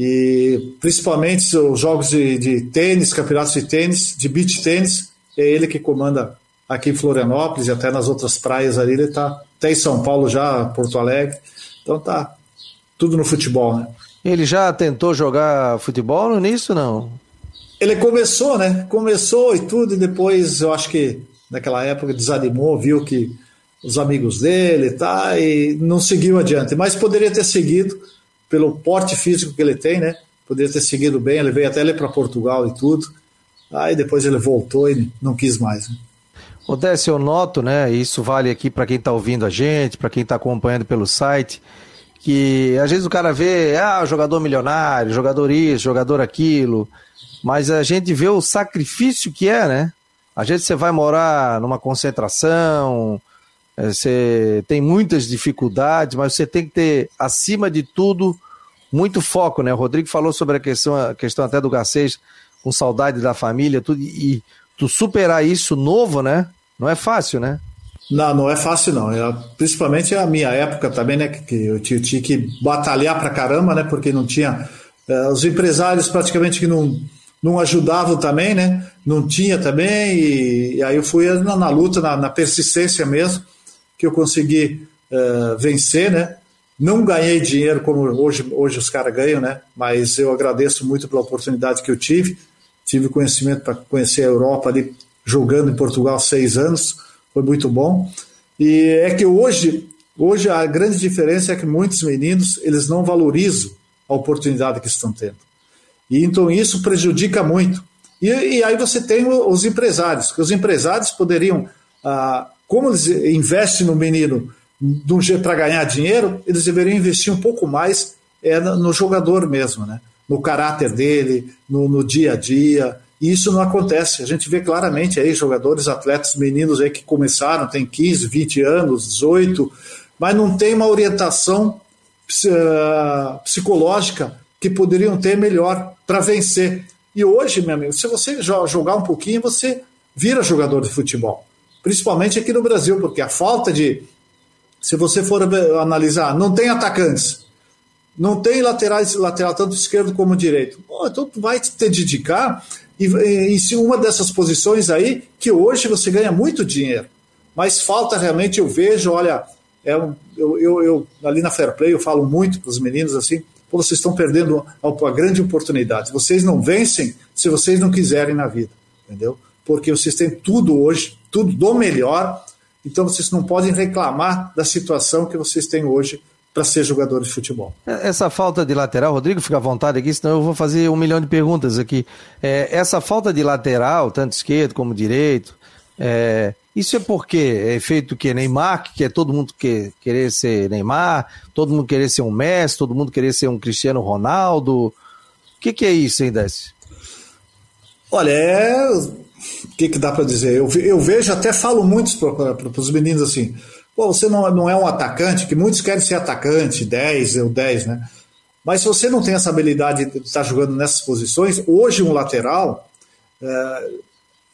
E principalmente os jogos de, de tênis, campeonatos de tênis, de beach tênis. É ele que comanda aqui em Florianópolis e até nas outras praias ali. Ele está até em São Paulo já, Porto Alegre. Então tá tudo no futebol, né? Ele já tentou jogar futebol no início, não? Ele começou, né? Começou e tudo, e depois eu acho que naquela época desanimou, viu que os amigos dele, tá? E não seguiu adiante. Mas poderia ter seguido pelo porte físico que ele tem, né? Poderia ter seguido bem. Ele veio até ali para Portugal e tudo. Aí depois ele voltou e não quis mais. Né? Odécio, eu noto, né? Isso vale aqui para quem está ouvindo a gente, para quem está acompanhando pelo site, que às vezes o cara vê, ah, jogador milionário, jogador isso, jogador aquilo, mas a gente vê o sacrifício que é, né? A gente você vai morar numa concentração, você tem muitas dificuldades, mas você tem que ter, acima de tudo, muito foco, né? O Rodrigo falou sobre a questão, a questão até do Garcês, com saudade da família, tudo, e tu superar isso novo, né? Não é fácil, né? Não, não é fácil não. Eu, principalmente a minha época também, né? Que eu tinha, tinha que batalhar pra caramba, né? Porque não tinha Uh, os empresários praticamente que não, não ajudavam também, né? Não tinha também, e, e aí eu fui na, na luta, na, na, persistência mesmo, que eu consegui uh, vencer, né? Não ganhei dinheiro como hoje, hoje os caras ganham, né? Mas eu agradeço muito pela oportunidade que eu tive. Tive conhecimento para conhecer a Europa ali, jogando em Portugal seis anos, foi muito bom. E é que hoje, hoje a grande diferença é que muitos meninos eles não valorizam a oportunidade que estão tendo. E então isso prejudica muito. E, e aí você tem os empresários, que os empresários poderiam, ah, como eles investem no menino para ganhar dinheiro, eles deveriam investir um pouco mais é, no jogador mesmo, né? no caráter dele, no, no dia a dia. E isso não acontece. A gente vê claramente aí jogadores, atletas, meninos aí que começaram, tem 15, 20 anos, 18, mas não tem uma orientação uh, psicológica que poderiam ter melhor para vencer. E hoje, meu amigo, se você jogar um pouquinho, você vira jogador de futebol. Principalmente aqui no Brasil, porque a falta de. Se você for analisar, não tem atacantes, não tem laterais, lateral tanto esquerdo como direito. Pô, então tu vai te dedicar e, em uma dessas posições aí que hoje você ganha muito dinheiro. Mas falta realmente, eu vejo, olha, é um, eu, eu, eu, ali na Fair Play eu falo muito para os meninos assim, vocês estão perdendo uma grande oportunidade. Vocês não vencem se vocês não quiserem na vida, entendeu? Porque vocês têm tudo hoje, tudo do melhor, então vocês não podem reclamar da situação que vocês têm hoje para ser jogador de futebol. É, essa falta de lateral, Rodrigo, fica à vontade aqui, senão eu vou fazer um milhão de perguntas aqui. É, essa falta de lateral, tanto esquerdo como direito, é, isso é porque é feito que Neymar, que é todo mundo que, querer ser Neymar, todo mundo querer ser um Messi, todo mundo querer ser um Cristiano Ronaldo. O que, que é isso, hein, Décio? Olha, é. O que, que dá para dizer? Eu, eu vejo, até falo muito para os meninos assim: Pô, você não, não é um atacante, que muitos querem ser atacante, 10 ou 10, né? Mas se você não tem essa habilidade de estar jogando nessas posições, hoje um lateral, é,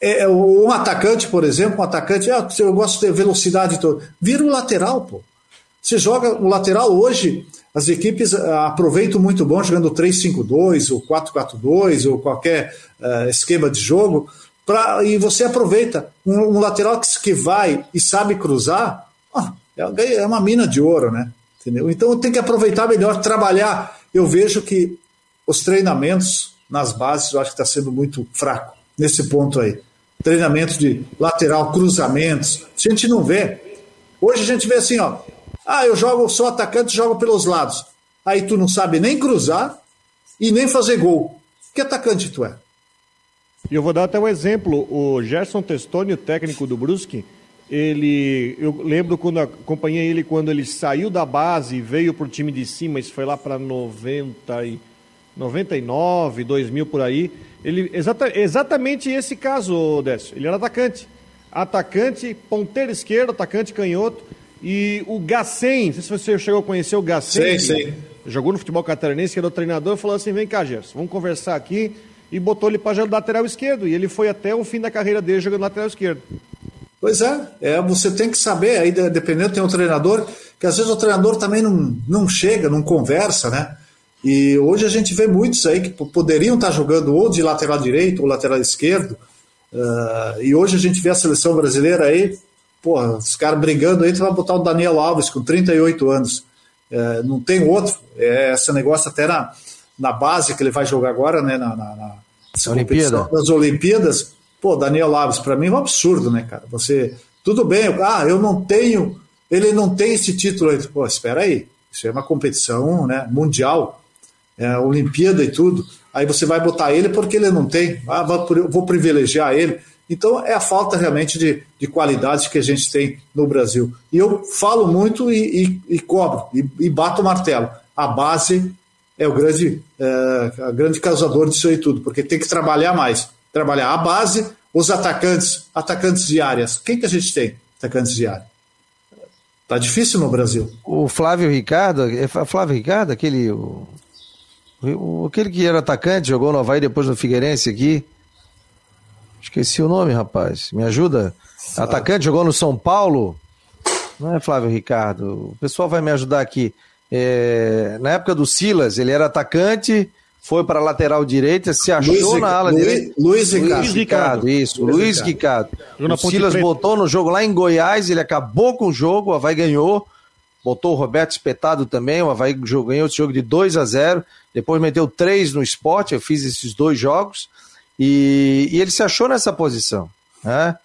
é, é um atacante, por exemplo, um atacante, ah, eu gosto de velocidade toda, vira um lateral, pô. Você joga o lateral hoje, as equipes ah, aproveitam muito bom jogando 3-5-2 ou 4-4-2 ou qualquer uh, esquema de jogo, pra, e você aproveita um, um lateral que, vai e sabe cruzar, é, é uma mina de ouro, né? Entendeu? Então tem que aproveitar melhor, trabalhar. Eu vejo que os treinamentos nas bases eu acho que está sendo muito fraco nesse ponto aí. Treinamento de lateral, cruzamentos. A gente não vê. Hoje a gente vê assim, ó. Ah, eu jogo, sou atacante, jogo pelos lados. Aí tu não sabe nem cruzar e nem fazer gol. Que atacante tu é? E eu vou dar até um exemplo. O Gerson Testoni, o técnico do Brusque, ele, eu lembro quando acompanhei ele quando ele saiu da base e veio para o time de cima, isso foi lá para 90 e 99, 2000 por aí. Ele exata, exatamente esse caso, Décio. Ele era atacante. Atacante, ponteiro esquerdo, atacante canhoto. E o Gacem, não sei se você chegou a conhecer o Gacem. Sim, sim. Jogou no futebol catarinense, que era o treinador, falou assim: vem cá, Gerson, vamos conversar aqui. E botou ele para jogar lateral esquerdo. E ele foi até o fim da carreira dele jogando lateral esquerdo. Pois é, é, você tem que saber, aí dependendo, tem um treinador, que às vezes o treinador também não, não chega, não conversa, né? E hoje a gente vê muitos aí que poderiam estar jogando ou de lateral direito ou lateral esquerdo, uh, e hoje a gente vê a seleção brasileira aí, porra, os caras brigando aí, tu vai botar o Daniel Alves com 38 anos, uh, não tem outro, é esse negócio até na, na base que ele vai jogar agora, né, na, na, na Olimpíada. das Olimpíadas, Pô, Daniel Alves, para mim é um absurdo, né, cara? Você. Tudo bem, ah, eu não tenho. Ele não tem esse título. Pô, espera aí. Isso é uma competição né, mundial, é, Olimpíada e tudo. Aí você vai botar ele porque ele não tem. Ah, vou privilegiar ele. Então é a falta realmente de, de qualidade que a gente tem no Brasil. E eu falo muito e, e, e cobro, e, e, bato o martelo. A base é o grande, é, grande causador disso aí tudo, porque tem que trabalhar mais trabalhar a base, os atacantes, atacantes de áreas. Quem que a gente tem? Atacantes de área. Tá difícil no Brasil. O Flávio Ricardo, é Flávio Ricardo, aquele o, o, aquele que era atacante, jogou no Havaí depois no Figueirense aqui. Esqueci o nome, rapaz. Me ajuda? Atacante, jogou no São Paulo. Não é Flávio Ricardo. O pessoal vai me ajudar aqui. É, na época do Silas, ele era atacante, foi para a lateral direita, se achou Luiz, na ala Luiz, direita. Luiz Ricardo. Luiz Ricardo, isso, Luiz Ricardo. Ricardo. O Silas botou no jogo lá em Goiás, ele acabou com o jogo, o Havaí ganhou, botou o Roberto espetado também, o Havaí ganhou esse jogo de 2 a 0 depois meteu três no esporte, eu fiz esses dois jogos, e, e ele se achou nessa posição, né?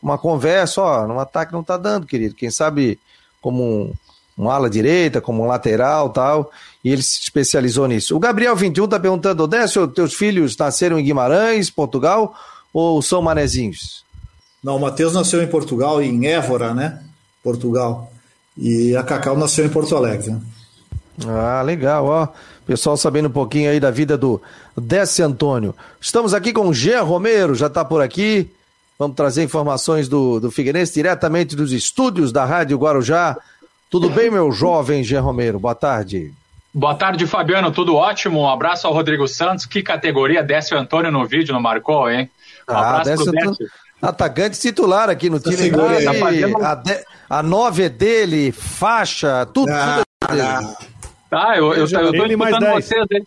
Uma conversa, ó, no ataque não tá dando, querido, quem sabe como um, um ala direita, como um lateral tal, e ele se especializou nisso. O Gabriel 21 tá perguntando, Odécio, teus filhos nasceram em Guimarães, Portugal, ou são manezinhos? Não, o Matheus nasceu em Portugal, em Évora, né? Portugal. E a Cacau nasceu em Porto Alegre. Né? Ah, legal, ó. Pessoal sabendo um pouquinho aí da vida do Décio Antônio. Estamos aqui com o Jean Romero, já está por aqui. Vamos trazer informações do, do Figueirense diretamente dos estúdios da Rádio Guarujá. Tudo bem, meu jovem Jean Romero? Boa tarde. Boa tarde, Fabiano. Tudo ótimo. Um abraço ao Rodrigo Santos. Que categoria Décio Antônio no vídeo não marcou, hein? Um ah, abraço Décio pro Antônio, Décio. atacante titular aqui no time. Tá fazendo- a, de- a nove é dele, faixa, tudo, Ah, tudo é dele. Tá, eu, eu, eu, tô escutando 10. vocês aí.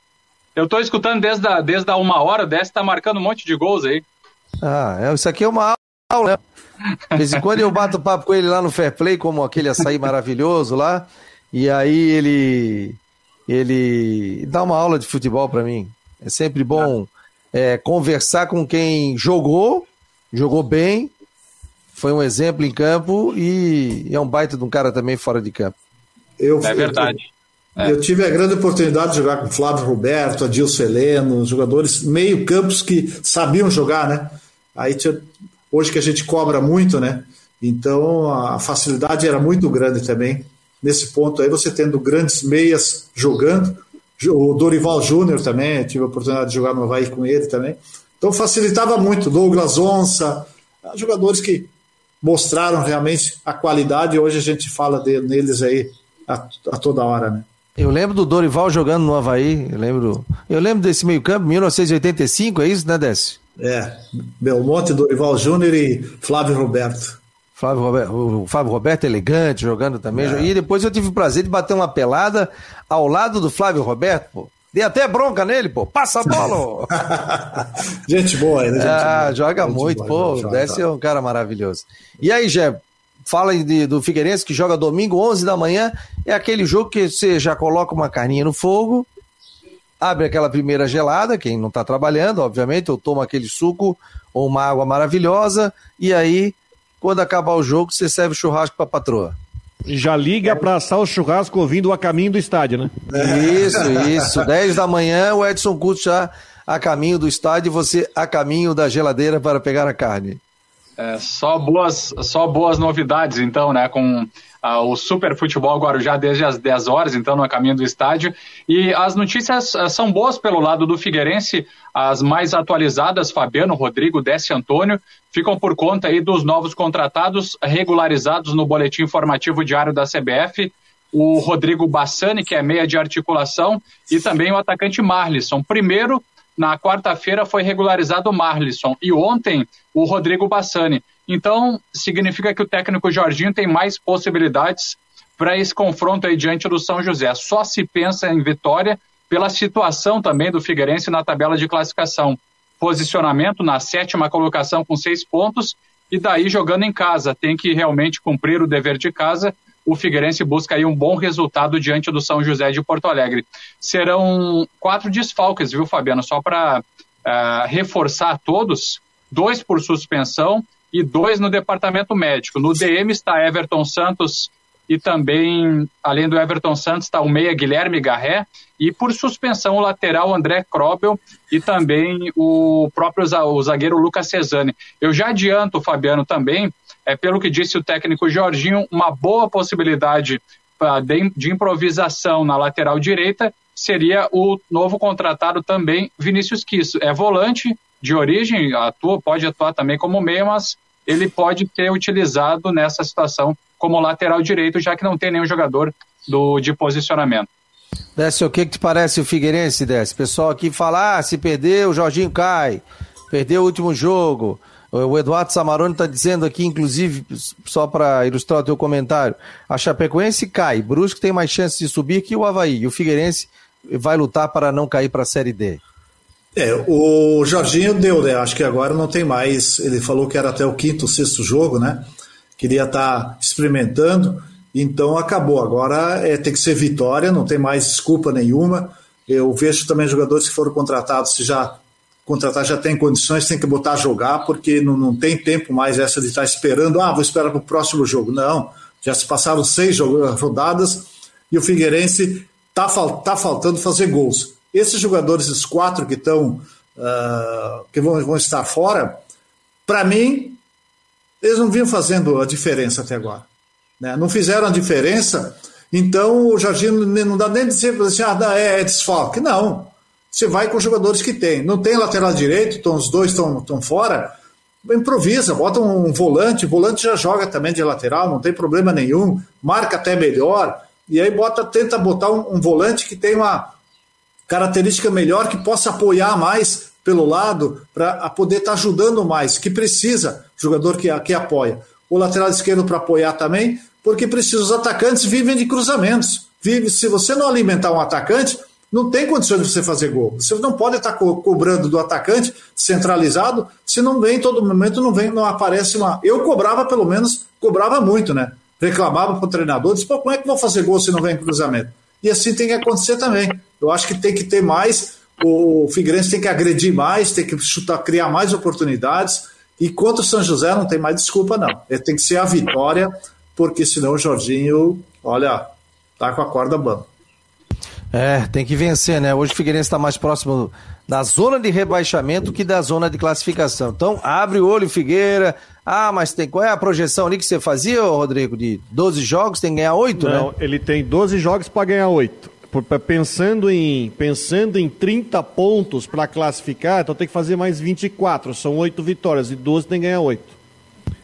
Eu tô escutando desde a, desde a uma hora, o Décio tá marcando um monte de gols aí. Ah, é, isso aqui é uma aula, né? De vez em quando eu bato papo com ele lá no Fair Play, como aquele açaí maravilhoso lá, e aí ele ele dá uma aula de futebol pra mim. É sempre bom é, conversar com quem jogou, jogou bem, foi um exemplo em campo e é um baita de um cara também fora de campo. Eu, É verdade. Eu, eu tive a grande oportunidade de jogar com Flávio Roberto, Adilson Heleno, jogadores meio campos que sabiam jogar, né? Aí tinha- hoje que a gente cobra muito, né? Então a facilidade era muito grande também. Nesse ponto aí, você tendo grandes meias jogando, o Dorival Júnior também, tive a oportunidade de jogar no Havaí com ele também. Então facilitava muito. Douglas Onça, jogadores que mostraram realmente a qualidade hoje a gente fala de- neles aí a, a toda hora, né? Eu lembro do Dorival jogando no Havaí, eu lembro, eu lembro desse meio campo, 1985, é isso, né, Décio? É, Belmonte, Dorival Júnior e Flávio Roberto. Flávio Roberto, o Flávio Roberto elegante, jogando também. É. E depois eu tive o prazer de bater uma pelada ao lado do Flávio Roberto, pô. Dei até bronca nele, pô. Passa a [laughs] bola! gente boa aí, né? Gente ah, boa. joga Gente muito, boa, pô. joga, O Décio é um cara maravilhoso. E aí, Jé, fala de- do Figueirense que joga domingo, 11 da manhã. É aquele jogo que você já coloca uma carninha no fogo, abre aquela primeira gelada, quem não tá trabalhando, obviamente, ou toma aquele suco ou uma água maravilhosa, e aí, quando acabar o jogo, você serve churrasco pra patroa. Já liga pra assar o churrasco ouvindo a caminho do estádio, né? Isso, isso. 10 da manhã, o Edson Couto já a caminho do estádio e você a caminho da geladeira para pegar a carne. É, só, boas, só boas novidades, então, né? Com ah, o Super Futebol Guarujá desde as 10 horas, então, no caminho do estádio. E as notícias ah, são boas pelo lado do Figueirense, as mais atualizadas, Fabiano, Rodrigo, Décio Antônio, ficam por conta aí dos novos contratados regularizados no boletim informativo diário da CBF. O Rodrigo Bassani, que é meia de articulação, e também o atacante Marlisson. Primeiro, na quarta-feira foi regularizado o Marlisson e ontem o Rodrigo Bassani. Então, significa que o técnico Jorginho tem mais possibilidades para esse confronto aí diante do São José. Só se pensa em vitória pela situação também do Figueirense na tabela de classificação. Posicionamento na sétima colocação com seis pontos e daí jogando em casa. Tem que realmente cumprir o dever de casa. O Figueirense busca aí um bom resultado diante do São José de Porto Alegre. Serão quatro desfalques, viu, Fabiano? Só para reforçar a todos, dois por suspensão e dois no departamento médico. No DM está Everton Santos e também, além do Everton Santos, está o meia Guilherme Garré e por suspensão o lateral André Krobel e também o próprio o zagueiro Lucas Cesani. Eu já adianto, Fabiano, também, é, pelo que disse o técnico Jorginho, uma boa possibilidade ah, de, de improvisação na lateral direita seria o novo contratado também, Vinícius Quisso. É volante de origem, atua, pode atuar também como meia, mas ele pode ser utilizado nessa situação como lateral direito, já que não tem nenhum jogador do, de posicionamento. Décio, o que, que te parece o Figueirense, Décio? Pessoal aqui fala, ah, se perder, o Jorginho cai. Perdeu o último jogo. O Eduardo Samarone está dizendo aqui, inclusive, só para ilustrar o teu comentário, a Chapecoense cai. Brusque tem mais chance de subir que o Havaí. E o Figueirense vai lutar para não cair para a Série D? É, o Jorginho deu, né? Acho que agora não tem mais. Ele falou que era até o quinto, sexto jogo, né? Queria estar tá experimentando, então acabou. Agora é, tem que ser vitória, não tem mais desculpa nenhuma. Eu vejo também jogadores que foram contratados, se já contratar já tem condições, tem que botar a jogar, porque não, não tem tempo mais essa de estar esperando, ah, vou esperar para o próximo jogo. Não, já se passaram seis rodadas e o Figueirense está tá faltando fazer gols. Esses jogadores, os quatro que estão uh, que vão, vão estar fora, para mim, eles não vinham fazendo a diferença até agora. Né? Não fizeram a diferença, então o Jorginho não dá nem de dizer assim, ah, é, é desfalque. Não. Você vai com os jogadores que tem. Não tem lateral direito, então os dois estão fora. Improvisa, bota um volante, o volante já joga também de lateral, não tem problema nenhum, marca até melhor, e aí bota, tenta botar um, um volante que tem uma, característica melhor que possa apoiar mais pelo lado para poder estar tá ajudando mais, que precisa, jogador que, que apoia. O lateral esquerdo para apoiar também, porque precisa. Os atacantes vivem de cruzamentos. Vive, se você não alimentar um atacante, não tem condições de você fazer gol. Você não pode estar tá co cobrando do atacante centralizado, se não vem em todo momento, não vem, não aparece uma. Eu cobrava, pelo menos, cobrava muito, né? Reclamava para o treinador, disse, pô, como é que vou fazer gol se não vem em cruzamento? E assim tem que acontecer também. Eu acho que tem que ter mais, o Figueirense tem que agredir mais, tem que chutar, criar mais oportunidades. E quanto o São José não tem mais desculpa, não. Tem que ser a vitória, porque senão o Jorginho, olha, tá com a corda bamba. É, tem que vencer, né? Hoje o Figueirense está mais próximo da zona de rebaixamento que da zona de classificação. Então, abre o olho, Figueira. Ah, mas tem qual é a projeção ali que você fazia, Rodrigo? De 12 jogos, tem que ganhar 8, né? Não, ele tem 12 jogos para ganhar 8 pensando em, pensando em 30 pontos para classificar, então tem que fazer mais 24. São 8 vitórias e 12 tem que ganhar 8.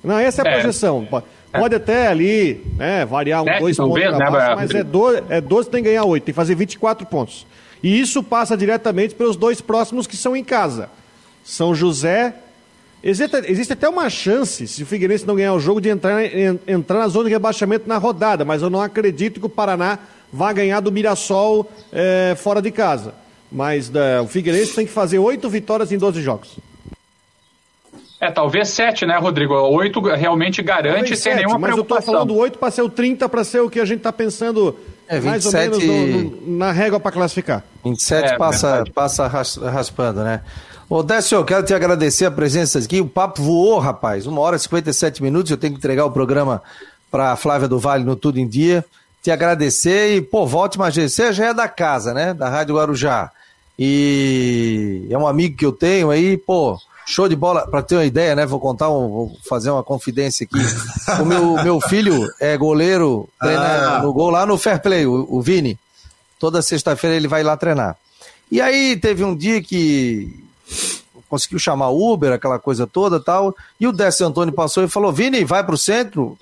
Não, essa é a é. projeção. Pode, pode até ali né, variar um, dois pontos vez, né, baixo, mas é 12, é 12 tem que ganhar 8, tem que fazer 24 pontos. E isso passa diretamente pelos dois próximos que são em casa. São José. Existe, existe até uma chance, se o Figueirense não ganhar o jogo, de entrar, entrar na zona de rebaixamento na rodada, mas eu não acredito que o Paraná vai ganhar do Mirassol é, fora de casa. Mas é, o Figueirense tem que fazer oito vitórias em 12 jogos. É, talvez sete, né, Rodrigo? Oito realmente garante talvez sem sete, nenhuma mas preocupação. Mas eu tô falando oito para ser o 30, para ser o que a gente está pensando é, 27... mais ou menos no, no, na régua para classificar. 27 é, passa, passa raspando, né? Ô, Décio, eu quero te agradecer a presença aqui. O papo voou, rapaz. Uma hora e 57 minutos. Eu tenho que entregar o programa para Flávia do Vale no Tudo em Dia te agradecer e, pô, volte mais vezes. Você já é da casa, né? Da Rádio Guarujá. E é um amigo que eu tenho aí, pô, show de bola. Pra ter uma ideia, né? Vou contar, um, vou fazer uma confidência aqui. O meu, meu filho é goleiro, treina ah. no gol lá no Fair Play, o, o Vini. Toda sexta-feira ele vai lá treinar. E aí teve um dia que conseguiu chamar Uber, aquela coisa toda tal. E o Décio Antônio passou e falou: Vini, vai pro centro,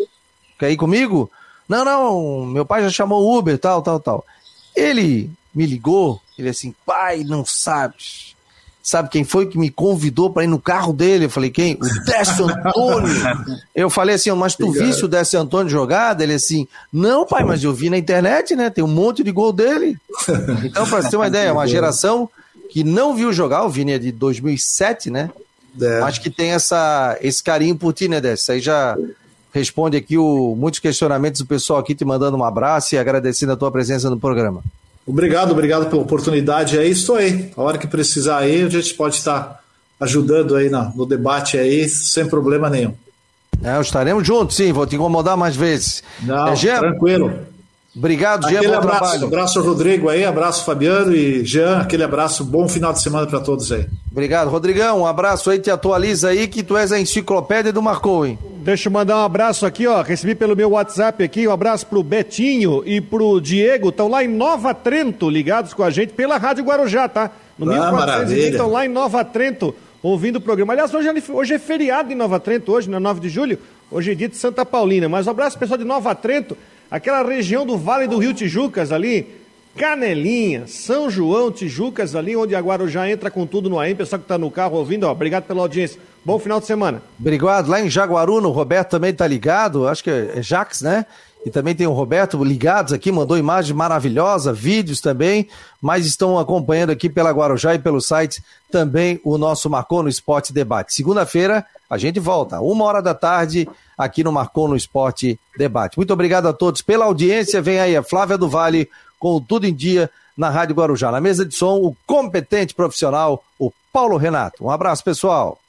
quer ir comigo? Não, não, meu pai já chamou Uber, tal, tal, tal. Ele me ligou, ele assim, pai, não sabes. Sabe quem foi que me convidou para ir no carro dele? Eu falei, quem? O Décio Antônio. eu falei assim, mas tu viste o Décio Antônio jogada? Ele assim, não, pai, mas eu vi na internet, né? Tem um monte de gol dele. Então, para você ter uma ideia, uma geração que não viu jogar, o Vini é de 2007, né? É. Acho que tem essa, esse carinho por ti, né, Décio? Aí já responde aqui o, muitos questionamentos do pessoal aqui te mandando um abraço e agradecendo a tua presença no programa. Obrigado, obrigado pela oportunidade aí. Estou aí. A hora que precisar aí, a gente pode estar ajudando aí no, no debate aí, sem problema nenhum. É, estaremos juntos, sim. Vou te incomodar mais vezes. Não, é, Jean, tranquilo. Obrigado, Jean. Aquele abraço, trabalho. abraço ao Rodrigo aí, abraço Fabiano e Jean, aquele abraço, bom final de semana para todos aí. Obrigado, Rodrigão. Um abraço aí, te atualiza aí que tu és a enciclopédia do Marcou, hein? Deixa eu mandar um abraço aqui, ó. Recebi pelo meu WhatsApp aqui, um abraço pro Betinho e pro Diego, estão lá em Nova Trento, ligados com a gente pela Rádio Guarujá, tá? No ah, 1420, estão lá em Nova Trento, ouvindo o programa. Aliás, hoje, é hoje é feriado em Nova Trento, hoje, na né? 9 de julho. Hoje é dia de Santa Paulina. Mas um abraço, pessoal de Nova Trento aquela região do Vale do Rio Tijucas ali, Canelinha, São João, Tijucas ali, onde a Guarujá entra com tudo no AM. Pessoal que está no carro ouvindo, ó, obrigado pela audiência. Bom final de semana. Obrigado. Lá em Jaguaruno, o Roberto também está ligado, acho que é Jax, né? e também tem o Roberto ligados aqui, mandou imagens maravilhosas, vídeos também, mas estão acompanhando aqui pela Guarujá e pelo site também o nosso Marcou no Esporte Debate. Segunda-feira a gente volta, uma hora da tarde, aqui no Marcou no Esporte Debate. Muito obrigado a todos pela audiência. Vem aí a Flávia do Vale com Tudo em Dia na Rádio Guarujá. Na mesa de som, o competente profissional, o Paulo Renato. Um abraço, pessoal.